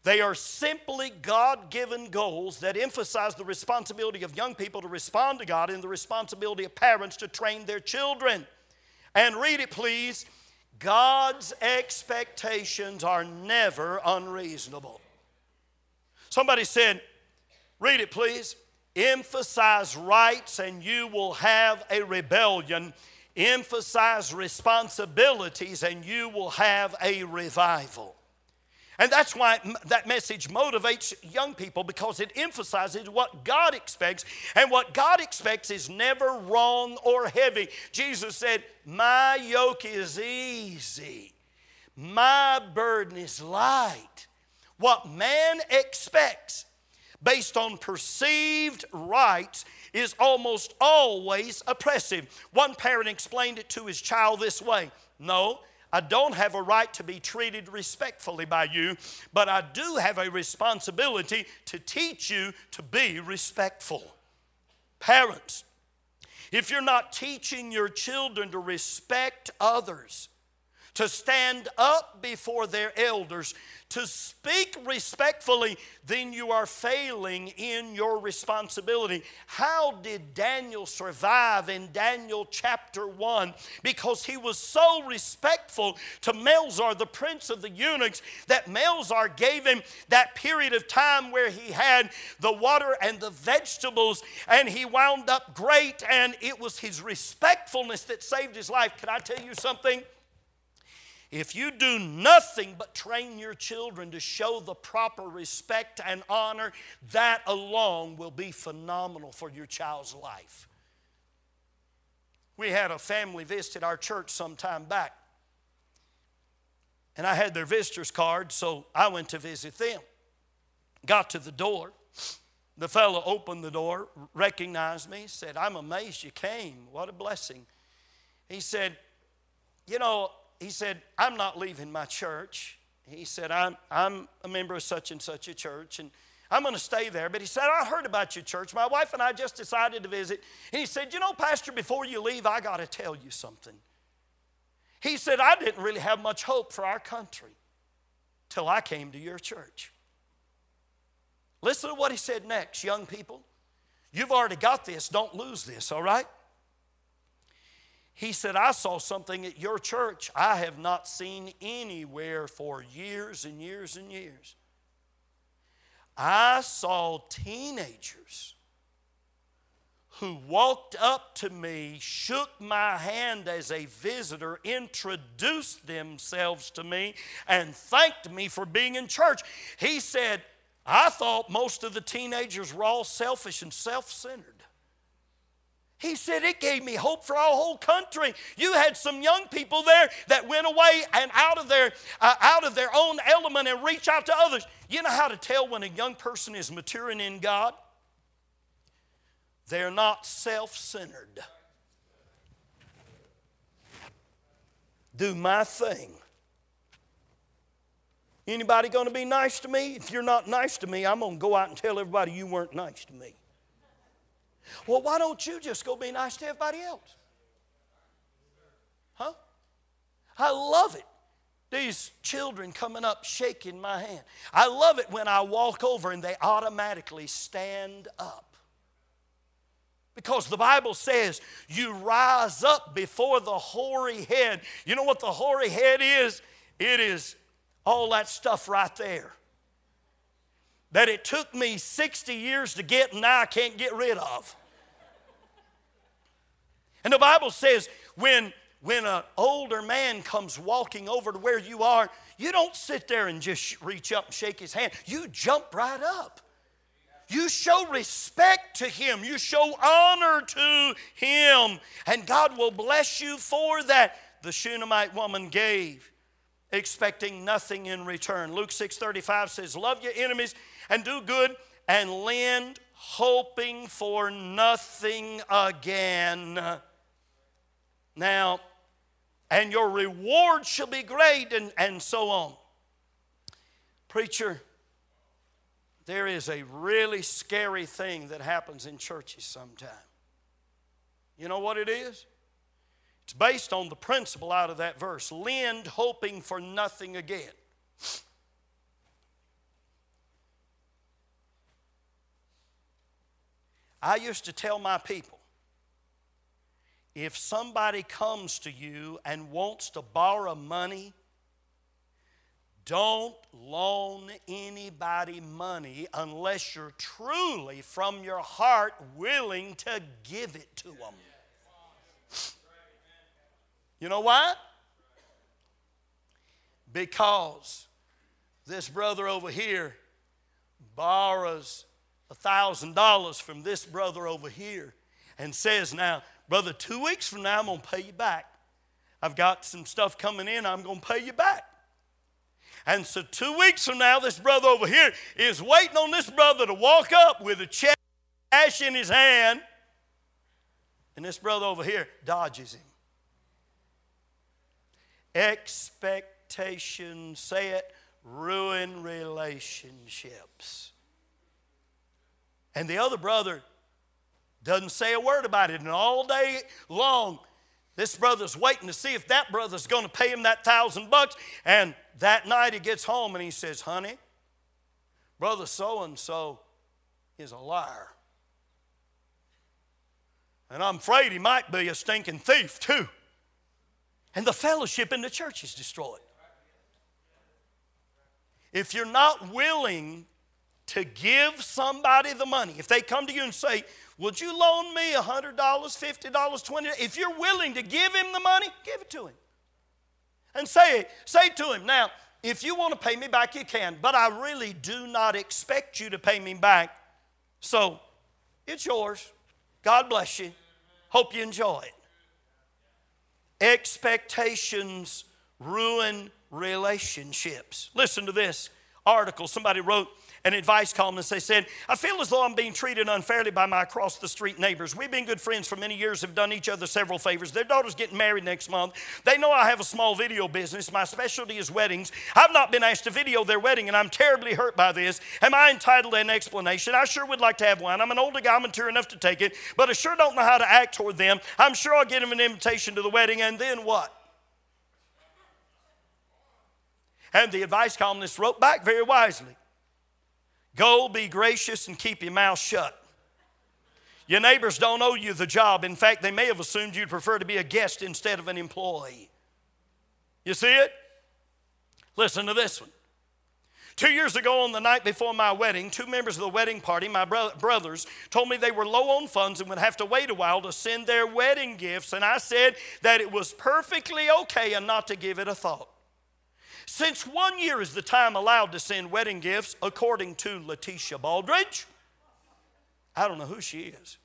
They are simply God given goals that emphasize the responsibility of young people to respond to God and the responsibility of parents to train their children. And read it, please. God's expectations are never unreasonable. Somebody said, read it please. Emphasize rights and you will have a rebellion. Emphasize responsibilities and you will have a revival. And that's why that message motivates young people because it emphasizes what God expects. And what God expects is never wrong or heavy. Jesus said, My yoke is easy, my burden is light. What man expects based on perceived rights is almost always oppressive. One parent explained it to his child this way No, I don't have a right to be treated respectfully by you, but I do have a responsibility to teach you to be respectful. Parents, if you're not teaching your children to respect others, to stand up before their elders, to speak respectfully, then you are failing in your responsibility. How did Daniel survive in Daniel chapter 1? Because he was so respectful to Melzar, the prince of the eunuchs, that Melzar gave him that period of time where he had the water and the vegetables, and he wound up great, and it was his respectfulness that saved his life. Can I tell you something? If you do nothing but train your children to show the proper respect and honor, that alone will be phenomenal for your child's life. We had a family visit our church some time back. And I had their visitor's card, so I went to visit them. Got to the door. The fellow opened the door, recognized me, said, I'm amazed you came. What a blessing. He said, You know, he said, I'm not leaving my church. He said, I'm, I'm a member of such and such a church, and I'm going to stay there. But he said, I heard about your church. My wife and I just decided to visit. And he said, You know, Pastor, before you leave, I got to tell you something. He said, I didn't really have much hope for our country till I came to your church. Listen to what he said next, young people. You've already got this. Don't lose this, all right? He said, I saw something at your church I have not seen anywhere for years and years and years. I saw teenagers who walked up to me, shook my hand as a visitor, introduced themselves to me, and thanked me for being in church. He said, I thought most of the teenagers were all selfish and self centered. He said it gave me hope for our whole country. You had some young people there that went away and out of their uh, out of their own element and reach out to others. You know how to tell when a young person is maturing in God? They're not self-centered. Do my thing. Anybody going to be nice to me? If you're not nice to me, I'm going to go out and tell everybody you weren't nice to me. Well, why don't you just go be nice to everybody else? Huh? I love it. These children coming up shaking my hand. I love it when I walk over and they automatically stand up. Because the Bible says you rise up before the hoary head. You know what the hoary head is? It is all that stuff right there that it took me 60 years to get and now I can't get rid of. And the Bible says when, when an older man comes walking over to where you are, you don't sit there and just reach up and shake his hand. You jump right up. You show respect to him. You show honor to him. And God will bless you for that. The Shunammite woman gave, expecting nothing in return. Luke 6:35 says, Love your enemies and do good and lend, hoping for nothing again. Now, and your reward shall be great, and, and so on. Preacher, there is a really scary thing that happens in churches sometimes. You know what it is? It's based on the principle out of that verse lend hoping for nothing again. I used to tell my people if somebody comes to you and wants to borrow money, don't loan anybody money unless you're truly from your heart willing to give it to them. You know why? Because this brother over here borrows $1,000 from this brother over here and says, Now, Brother, two weeks from now, I'm going to pay you back. I've got some stuff coming in, I'm going to pay you back. And so, two weeks from now, this brother over here is waiting on this brother to walk up with a check, cash in his hand. And this brother over here dodges him. Expectation, say it, ruin relationships. And the other brother doesn't say a word about it. And all day long, this brother's waiting to see if that brother's going to pay him that thousand bucks. And that night he gets home and he says, Honey, brother so and so is a liar. And I'm afraid he might be a stinking thief too. And the fellowship in the church is destroyed. If you're not willing to give somebody the money, if they come to you and say, would you loan me $100, $50, $20? If you're willing to give him the money, give it to him. And say, say to him, now, if you want to pay me back, you can, but I really do not expect you to pay me back. So it's yours. God bless you. Hope you enjoy it. Expectations ruin relationships. Listen to this article somebody wrote an advice columnist. they said, I feel as though I'm being treated unfairly by my across the street neighbors. We've been good friends for many years, have done each other several favors. Their daughter's getting married next month. They know I have a small video business. My specialty is weddings. I've not been asked to video their wedding, and I'm terribly hurt by this. Am I entitled to an explanation? I sure would like to have one. I'm an older guy, mature enough to take it, but I sure don't know how to act toward them. I'm sure I'll get them an invitation to the wedding, and then what? And the advice columnist wrote back very wisely. Go be gracious and keep your mouth shut. Your neighbors don't owe you the job. In fact, they may have assumed you'd prefer to be a guest instead of an employee. You see it? Listen to this one. Two years ago, on the night before my wedding, two members of the wedding party, my bro- brothers, told me they were low on funds and would have to wait a while to send their wedding gifts. And I said that it was perfectly okay and not to give it a thought. Since one year is the time allowed to send wedding gifts, according to Letitia Baldrige, I don't know who she is.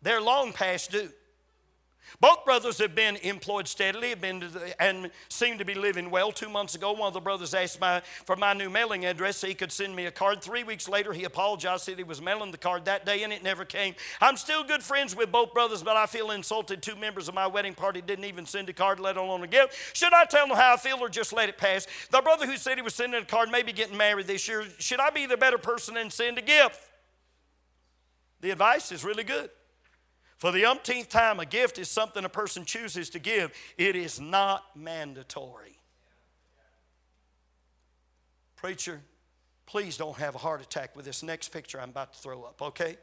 They're long past due. Both brothers have been employed steadily have been the, and seem to be living well. Two months ago, one of the brothers asked my, for my new mailing address so he could send me a card. Three weeks later, he apologized, said he was mailing the card that day, and it never came. I'm still good friends with both brothers, but I feel insulted. Two members of my wedding party didn't even send a card, let alone a gift. Should I tell them how I feel or just let it pass? The brother who said he was sending a card may be getting married this year. Should I be the better person and send a gift? The advice is really good. For the umpteenth time, a gift is something a person chooses to give, it is not mandatory. Preacher, please don't have a heart attack with this next picture I'm about to throw up, okay?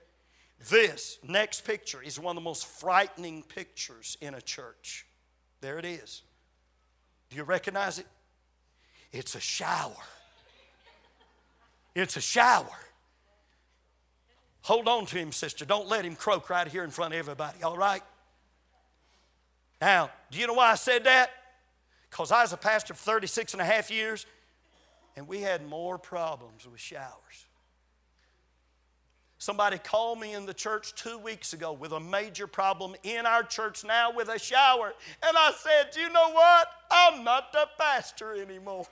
This next picture is one of the most frightening pictures in a church. There it is. Do you recognize it? It's a shower. It's a shower. Hold on to him, sister. Don't let him croak right here in front of everybody, all right? Now, do you know why I said that? Because I was a pastor for 36 and a half years, and we had more problems with showers. Somebody called me in the church two weeks ago with a major problem in our church now with a shower. And I said, You know what? I'm not the pastor anymore.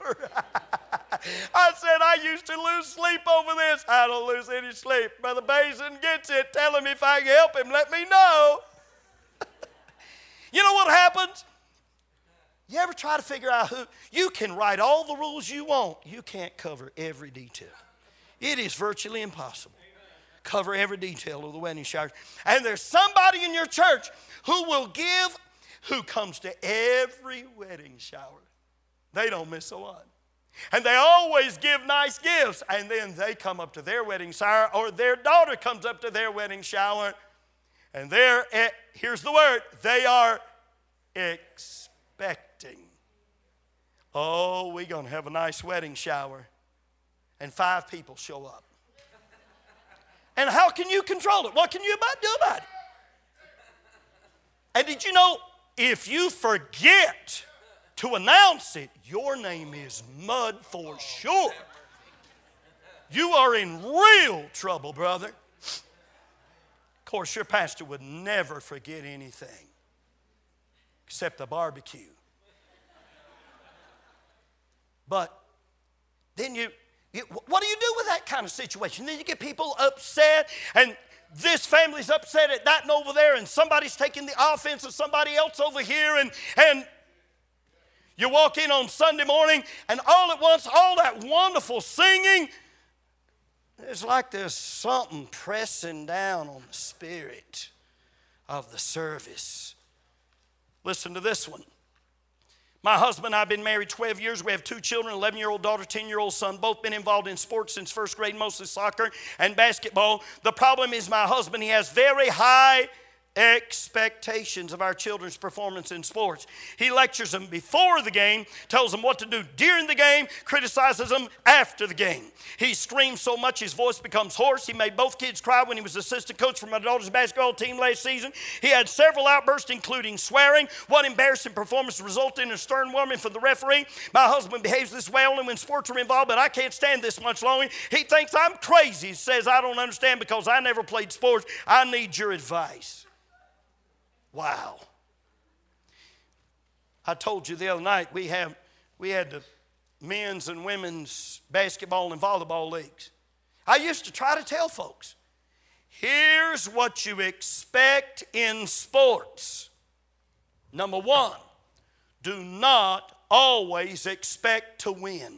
I said, I used to lose sleep over this. I don't lose any sleep. Brother Basin gets it. Tell him if I can help him, let me know. you know what happens? You ever try to figure out who? You can write all the rules you want, you can't cover every detail. It is virtually impossible cover every detail of the wedding shower. And there's somebody in your church who will give, who comes to every wedding shower. They don't miss a one. And they always give nice gifts. And then they come up to their wedding shower, or their daughter comes up to their wedding shower. And they're, here's the word, they are expecting. Oh, we're going to have a nice wedding shower. And five people show up. And how can you control it? What can you about do about it? And did you know if you forget to announce it, your name is mud for sure. You are in real trouble, brother. Of course, your pastor would never forget anything except the barbecue. But then you what do you do with that kind of situation? Then you get people upset, and this family's upset at that and over there, and somebody's taking the offense of somebody else over here, and, and you walk in on Sunday morning, and all at once, all that wonderful singing, it's like there's something pressing down on the spirit of the service. Listen to this one. My husband and I have been married 12 years. We have two children 11 year old daughter, 10 year old son, both been involved in sports since first grade, mostly soccer and basketball. The problem is, my husband, he has very high expectations of our children's performance in sports. He lectures them before the game, tells them what to do during the game, criticizes them after the game. He screams so much his voice becomes hoarse. He made both kids cry when he was assistant coach for my daughter's basketball team last season. He had several outbursts, including swearing. One embarrassing performance resulted in a stern warning from the referee. My husband behaves this way only when sports are involved, but I can't stand this much longer. He thinks I'm crazy. He says, I don't understand because I never played sports. I need your advice. Wow. I told you the other night we have we had the men's and women's basketball and volleyball leagues. I used to try to tell folks, here's what you expect in sports. Number one, do not always expect to win.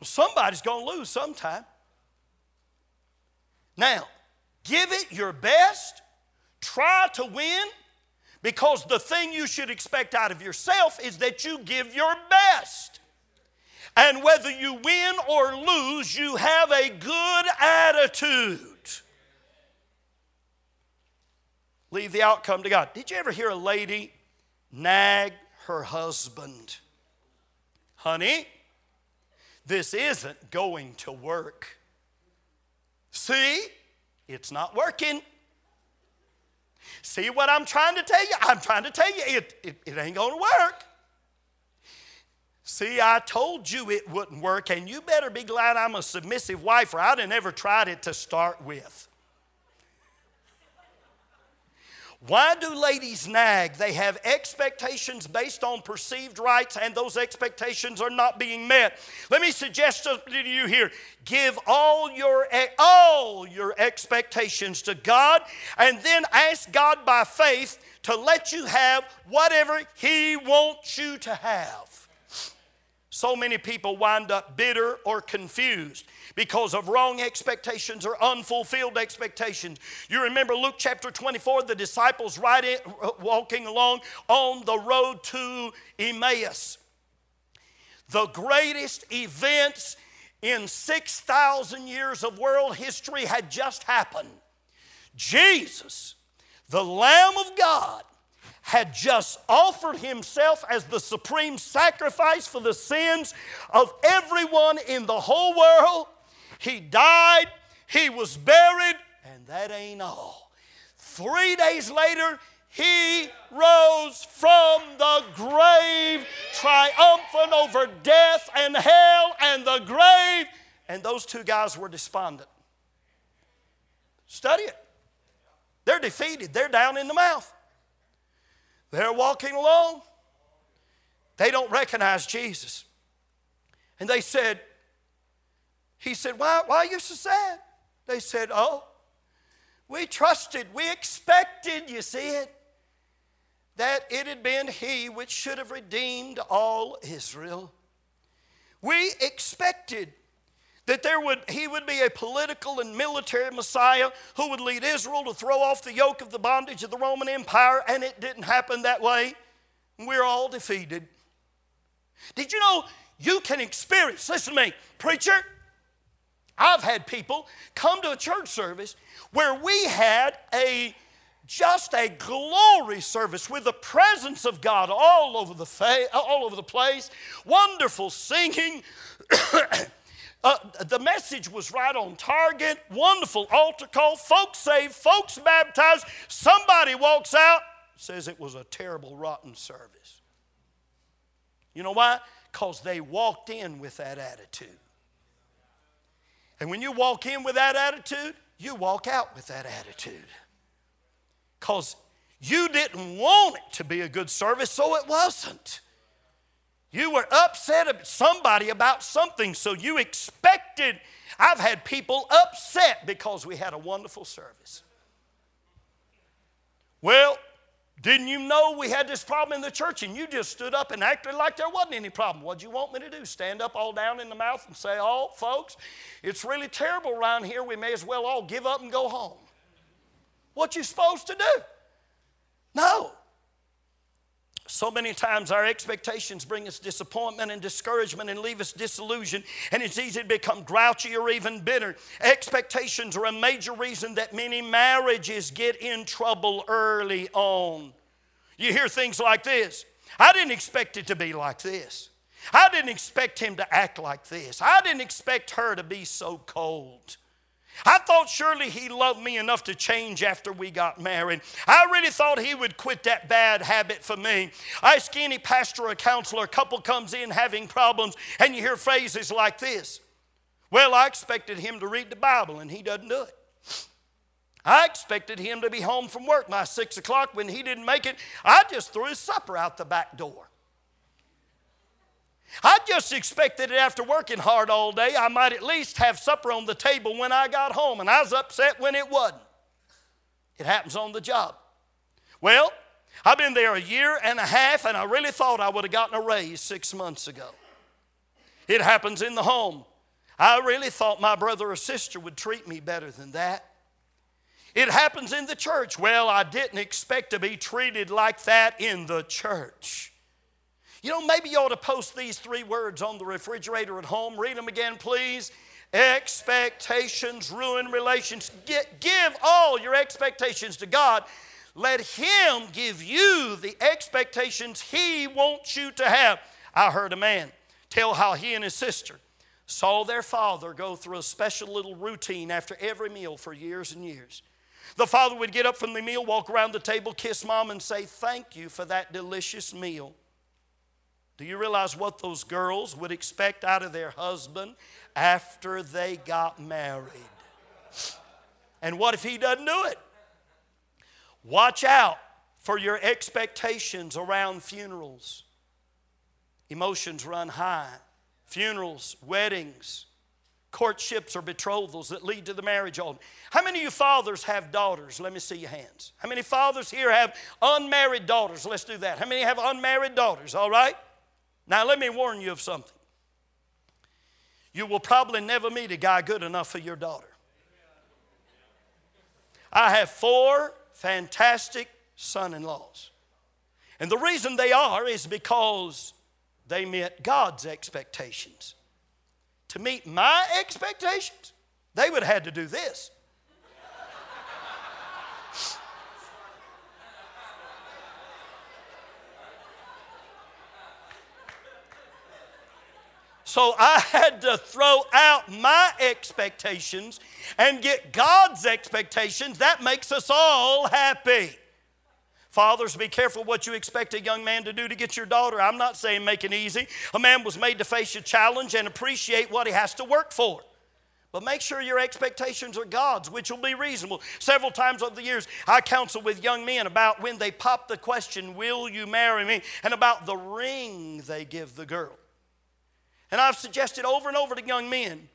Well, somebody's going to lose sometime. Now, give it your best Try to win because the thing you should expect out of yourself is that you give your best. And whether you win or lose, you have a good attitude. Leave the outcome to God. Did you ever hear a lady nag her husband? Honey, this isn't going to work. See, it's not working. See what I'm trying to tell you? I'm trying to tell you it, it, it ain't going to work. See, I told you it wouldn't work, and you better be glad I'm a submissive wife, or I'd have never tried it to start with. Why do ladies nag? They have expectations based on perceived rights, and those expectations are not being met. Let me suggest to you here give all your, eh, all your expectations to God, and then ask God by faith to let you have whatever He wants you to have. So many people wind up bitter or confused because of wrong expectations or unfulfilled expectations. You remember Luke chapter 24, the disciples riding, walking along on the road to Emmaus. The greatest events in 6,000 years of world history had just happened. Jesus, the Lamb of God, had just offered himself as the supreme sacrifice for the sins of everyone in the whole world. He died, he was buried, and that ain't all. Three days later, he rose from the grave, triumphant over death and hell and the grave. And those two guys were despondent. Study it. They're defeated, they're down in the mouth. They're walking along. They don't recognize Jesus. And they said, He said, Why, why are you so sad? They said, Oh, we trusted, we expected, you see it, that it had been He which should have redeemed all Israel. We expected that there would, he would be a political and military Messiah who would lead Israel to throw off the yoke of the bondage of the Roman Empire, and it didn't happen that way. We're all defeated. Did you know you can experience, listen to me, preacher, I've had people come to a church service where we had a just a glory service with the presence of God all over the fa- all over the place, wonderful singing. Uh, the message was right on target. Wonderful altar call. Folks saved, folks baptized. Somebody walks out, says it was a terrible, rotten service. You know why? Because they walked in with that attitude. And when you walk in with that attitude, you walk out with that attitude. Because you didn't want it to be a good service, so it wasn't. You were upset at somebody about something, so you expected. I've had people upset because we had a wonderful service. Well, didn't you know we had this problem in the church and you just stood up and acted like there wasn't any problem? What'd you want me to do? Stand up all down in the mouth and say, Oh, folks, it's really terrible around here. We may as well all give up and go home. What you supposed to do? No. So many times our expectations bring us disappointment and discouragement and leave us disillusioned, and it's easy to become grouchy or even bitter. Expectations are a major reason that many marriages get in trouble early on. You hear things like this I didn't expect it to be like this. I didn't expect him to act like this. I didn't expect her to be so cold. I thought surely he loved me enough to change after we got married. I really thought he would quit that bad habit for me. I ask any pastor or counselor, a couple comes in having problems, and you hear phrases like this Well, I expected him to read the Bible, and he doesn't do it. I expected him to be home from work by six o'clock. When he didn't make it, I just threw his supper out the back door. I just expected it after working hard all day, I might at least have supper on the table when I got home, and I was upset when it wasn't. It happens on the job. Well, I've been there a year and a half, and I really thought I would have gotten a raise six months ago. It happens in the home. I really thought my brother or sister would treat me better than that. It happens in the church. Well, I didn't expect to be treated like that in the church. You know, maybe you ought to post these three words on the refrigerator at home. Read them again, please. Expectations ruin relations. Get, give all your expectations to God. Let Him give you the expectations He wants you to have. I heard a man tell how he and his sister saw their father go through a special little routine after every meal for years and years. The father would get up from the meal, walk around the table, kiss mom, and say, Thank you for that delicious meal. Do you realize what those girls would expect out of their husband after they got married? And what if he doesn't do it? Watch out for your expectations around funerals. Emotions run high. Funerals, weddings, courtships or betrothals that lead to the marriage altar. How many of you fathers have daughters? Let me see your hands. How many fathers here have unmarried daughters? Let's do that. How many have unmarried daughters? All right? Now, let me warn you of something. You will probably never meet a guy good enough for your daughter. I have four fantastic son in laws. And the reason they are is because they met God's expectations. To meet my expectations, they would have had to do this. So I had to throw out my expectations and get God's expectations. That makes us all happy. Fathers, be careful what you expect a young man to do to get your daughter. I'm not saying make it easy. A man was made to face a challenge and appreciate what he has to work for. But make sure your expectations are God's, which will be reasonable. Several times over the years, I counsel with young men about when they pop the question, Will you marry me? and about the ring they give the girl. And I've suggested over and over to young men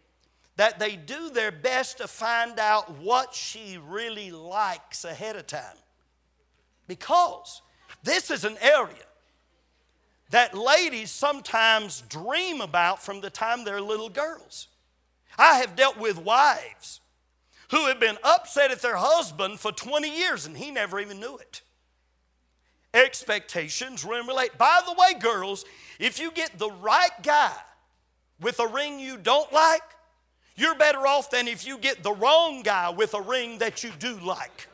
that they do their best to find out what she really likes ahead of time. Because this is an area that ladies sometimes dream about from the time they're little girls. I have dealt with wives who have been upset at their husband for 20 years and he never even knew it. Expectations relate. By the way, girls, if you get the right guy with a ring you don't like, you're better off than if you get the wrong guy with a ring that you do like.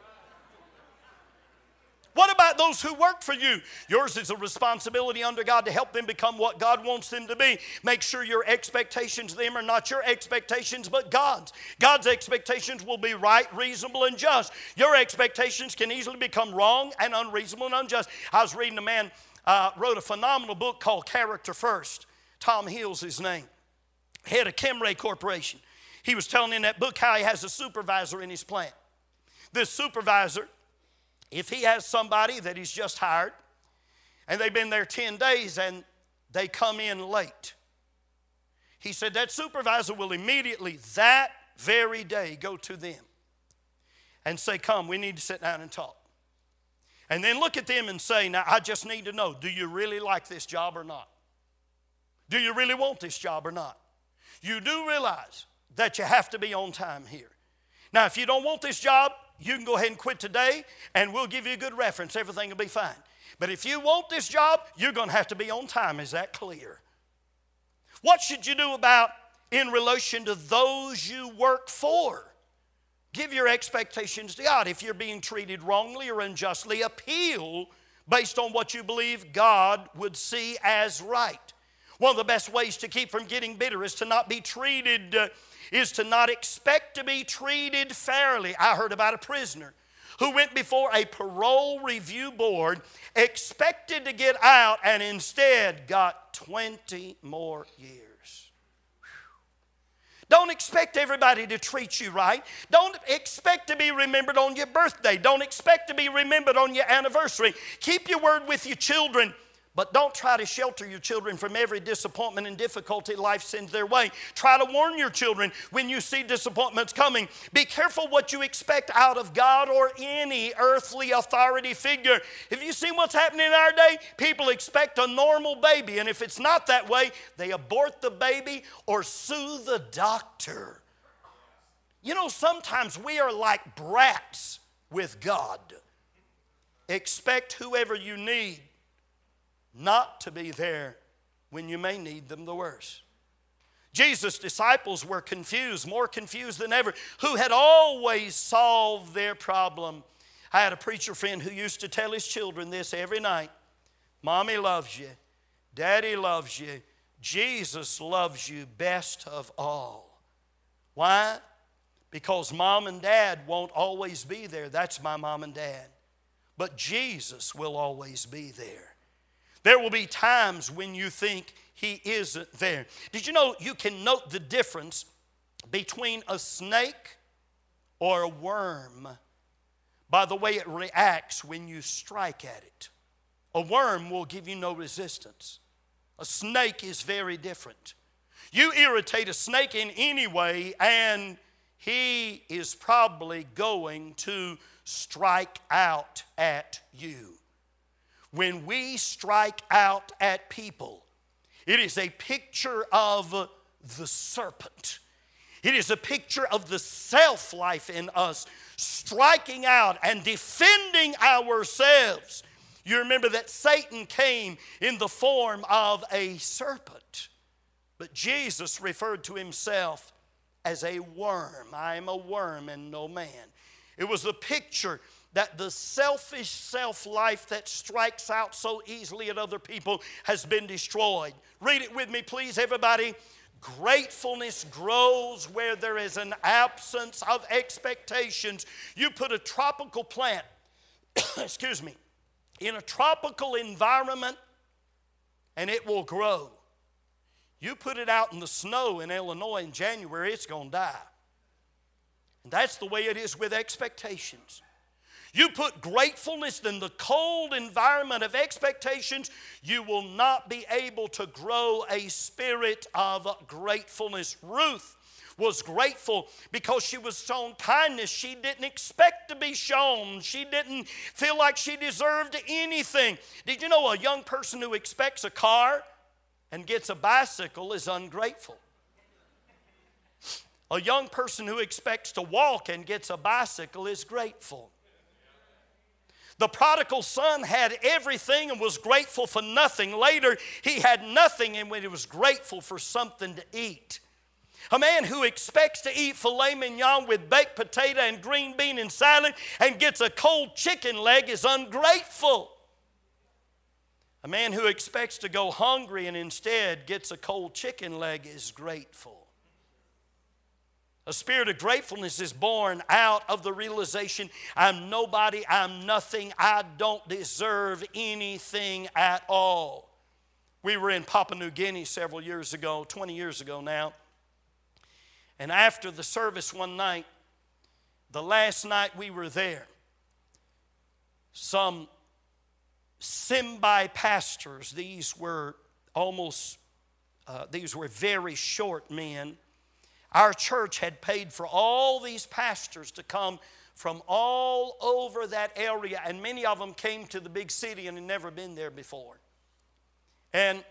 What about those who work for you? Yours is a responsibility under God to help them become what God wants them to be. Make sure your expectations of them are not your expectations, but God's. God's expectations will be right, reasonable, and just. Your expectations can easily become wrong and unreasonable and unjust. I was reading a man uh, wrote a phenomenal book called Character First. Tom Hill's his name, head of Kimray Corporation. He was telling in that book how he has a supervisor in his plant. This supervisor, if he has somebody that he's just hired and they've been there 10 days and they come in late, he said that supervisor will immediately that very day go to them and say, Come, we need to sit down and talk. And then look at them and say, Now, I just need to know, do you really like this job or not? Do you really want this job or not? You do realize that you have to be on time here. Now, if you don't want this job, you can go ahead and quit today and we'll give you a good reference. Everything will be fine. But if you want this job, you're going to have to be on time. Is that clear? What should you do about in relation to those you work for? Give your expectations to God. If you're being treated wrongly or unjustly, appeal based on what you believe God would see as right. One of the best ways to keep from getting bitter is to not be treated, uh, is to not expect to be treated fairly. I heard about a prisoner who went before a parole review board, expected to get out, and instead got 20 more years. Don't expect everybody to treat you right. Don't expect to be remembered on your birthday. Don't expect to be remembered on your anniversary. Keep your word with your children. But don't try to shelter your children from every disappointment and difficulty life sends their way. Try to warn your children when you see disappointments coming. Be careful what you expect out of God or any earthly authority figure. Have you seen what's happening in our day, people expect a normal baby, and if it's not that way, they abort the baby or sue the doctor. You know, sometimes we are like brats with God. Expect whoever you need not to be there when you may need them the worst. Jesus' disciples were confused, more confused than ever, who had always solved their problem. I had a preacher friend who used to tell his children this every night Mommy loves you, Daddy loves you, Jesus loves you best of all. Why? Because mom and dad won't always be there. That's my mom and dad. But Jesus will always be there. There will be times when you think he isn't there. Did you know you can note the difference between a snake or a worm by the way it reacts when you strike at it. A worm will give you no resistance. A snake is very different. You irritate a snake in any way, and he is probably going to strike out at you. When we strike out at people, it is a picture of the serpent. It is a picture of the self life in us striking out and defending ourselves. You remember that Satan came in the form of a serpent, but Jesus referred to himself as a worm. I am a worm and no man. It was a picture that the selfish self life that strikes out so easily at other people has been destroyed. Read it with me, please, everybody. Gratefulness grows where there is an absence of expectations. You put a tropical plant, excuse me, in a tropical environment and it will grow. You put it out in the snow in Illinois in January, it's going to die. And that's the way it is with expectations. You put gratefulness in the cold environment of expectations, you will not be able to grow a spirit of gratefulness. Ruth was grateful because she was shown kindness she didn't expect to be shown. She didn't feel like she deserved anything. Did you know a young person who expects a car and gets a bicycle is ungrateful? A young person who expects to walk and gets a bicycle is grateful. The prodigal son had everything and was grateful for nothing. Later, he had nothing and when he was grateful for something to eat. A man who expects to eat filet mignon with baked potato and green bean and salad and gets a cold chicken leg is ungrateful. A man who expects to go hungry and instead gets a cold chicken leg is grateful. A spirit of gratefulness is born out of the realization I'm nobody, I'm nothing, I don't deserve anything at all. We were in Papua New Guinea several years ago, 20 years ago now. And after the service one night, the last night we were there, some Simbai pastors, these were almost, uh, these were very short men our church had paid for all these pastors to come from all over that area, and many of them came to the big city and had never been there before. And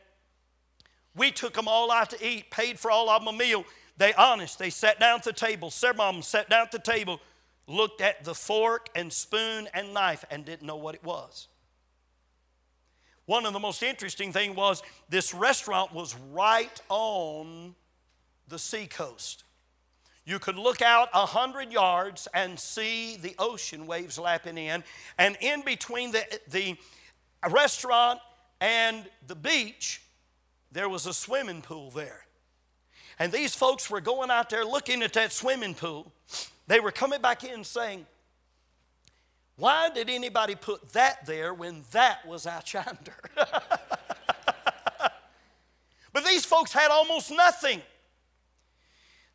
we took them all out to eat, paid for all of them a meal. They honest, they sat down at the table. Several of them sat down at the table, looked at the fork and spoon and knife, and didn't know what it was. One of the most interesting thing was this restaurant was right on the seacoast. You could look out a hundred yards and see the ocean waves lapping in, and in between the, the restaurant and the beach, there was a swimming pool there. And these folks were going out there looking at that swimming pool. They were coming back in saying, Why did anybody put that there when that was out yonder? but these folks had almost nothing.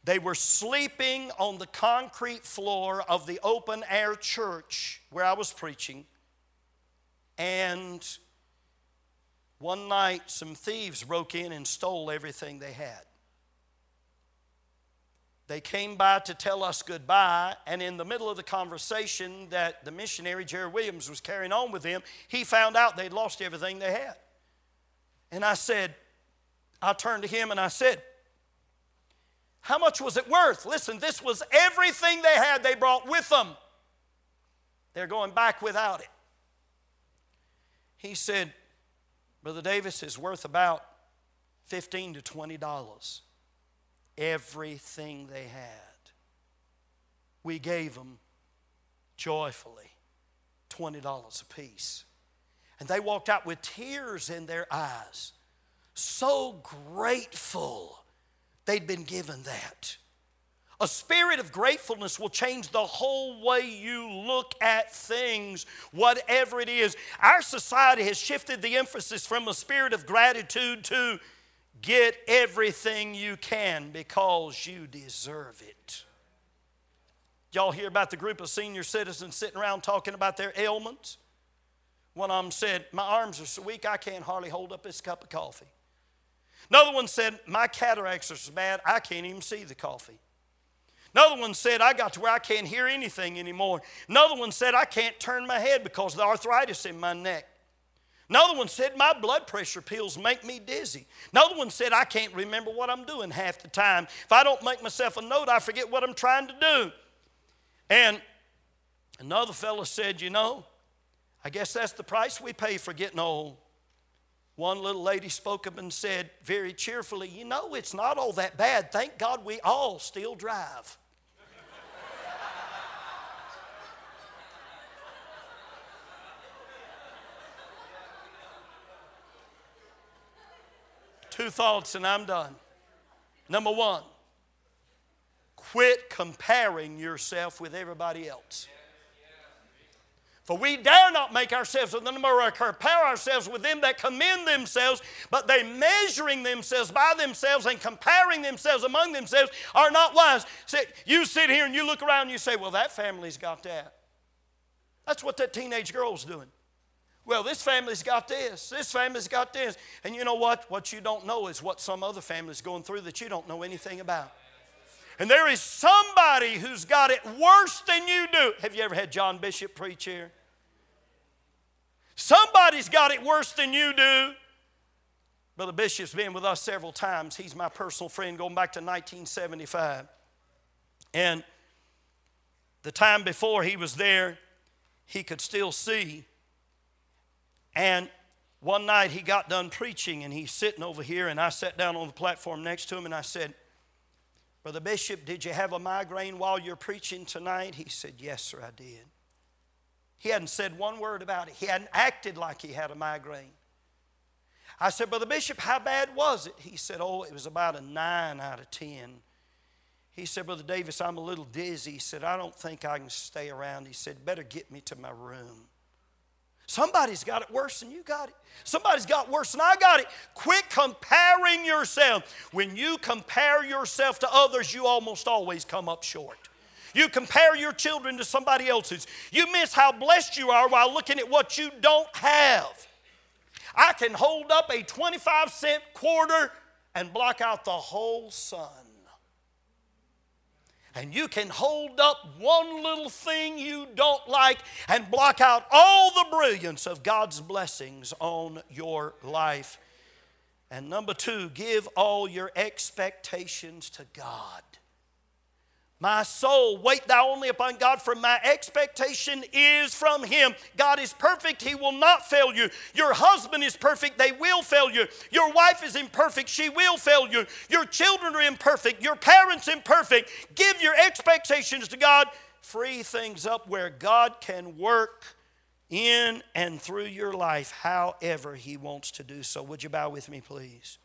They were sleeping on the concrete floor of the open air church where I was preaching. And one night, some thieves broke in and stole everything they had. They came by to tell us goodbye, and in the middle of the conversation that the missionary, Jerry Williams, was carrying on with them, he found out they'd lost everything they had. And I said, I turned to him and I said, how much was it worth? Listen, this was everything they had, they brought with them. They're going back without it. He said, Brother Davis is worth about 15 to 20 dollars. Everything they had. We gave them joyfully $20 a piece. And they walked out with tears in their eyes, so grateful They'd been given that. A spirit of gratefulness will change the whole way you look at things, whatever it is. Our society has shifted the emphasis from a spirit of gratitude to get everything you can because you deserve it. Y'all hear about the group of senior citizens sitting around talking about their ailments? One of them said, My arms are so weak I can't hardly hold up this cup of coffee. Another one said, My cataracts are so bad I can't even see the coffee. Another one said, I got to where I can't hear anything anymore. Another one said, I can't turn my head because of the arthritis in my neck. Another one said, My blood pressure pills make me dizzy. Another one said, I can't remember what I'm doing half the time. If I don't make myself a note, I forget what I'm trying to do. And another fellow said, You know, I guess that's the price we pay for getting old. One little lady spoke up and said very cheerfully, You know, it's not all that bad. Thank God we all still drive. Two thoughts and I'm done. Number one, quit comparing yourself with everybody else. For we dare not make ourselves with them or compare ourselves with them that commend themselves, but they measuring themselves by themselves and comparing themselves among themselves are not wise. See, you sit here and you look around and you say, Well, that family's got that. That's what that teenage girl's doing. Well, this family's got this, this family's got this. And you know what? What you don't know is what some other family's going through that you don't know anything about. And there is somebody who's got it worse than you do. Have you ever had John Bishop preach here? Somebody's got it worse than you do. Brother Bishop's been with us several times. He's my personal friend going back to 1975. And the time before he was there, he could still see and one night he got done preaching and he's sitting over here, and I sat down on the platform next to him and I said, Brother Bishop, did you have a migraine while you're preaching tonight? He said, Yes, sir, I did. He hadn't said one word about it, he hadn't acted like he had a migraine. I said, Brother Bishop, how bad was it? He said, Oh, it was about a nine out of ten. He said, Brother Davis, I'm a little dizzy. He said, I don't think I can stay around. He said, Better get me to my room. Somebody's got it worse than you got it. Somebody's got worse than I got it. Quit comparing yourself. When you compare yourself to others, you almost always come up short. You compare your children to somebody else's. You miss how blessed you are while looking at what you don't have. I can hold up a 25 cent quarter and block out the whole sun and you can hold up one little thing you don't like and block out all the brilliance of God's blessings on your life. And number two, give all your expectations to God. My soul, wait thou only upon God, for my expectation is from Him. God is perfect, He will not fail you. Your husband is perfect, they will fail you. Your wife is imperfect, she will fail you. Your children are imperfect, your parents imperfect. Give your expectations to God. Free things up where God can work in and through your life however He wants to do so. Would you bow with me, please?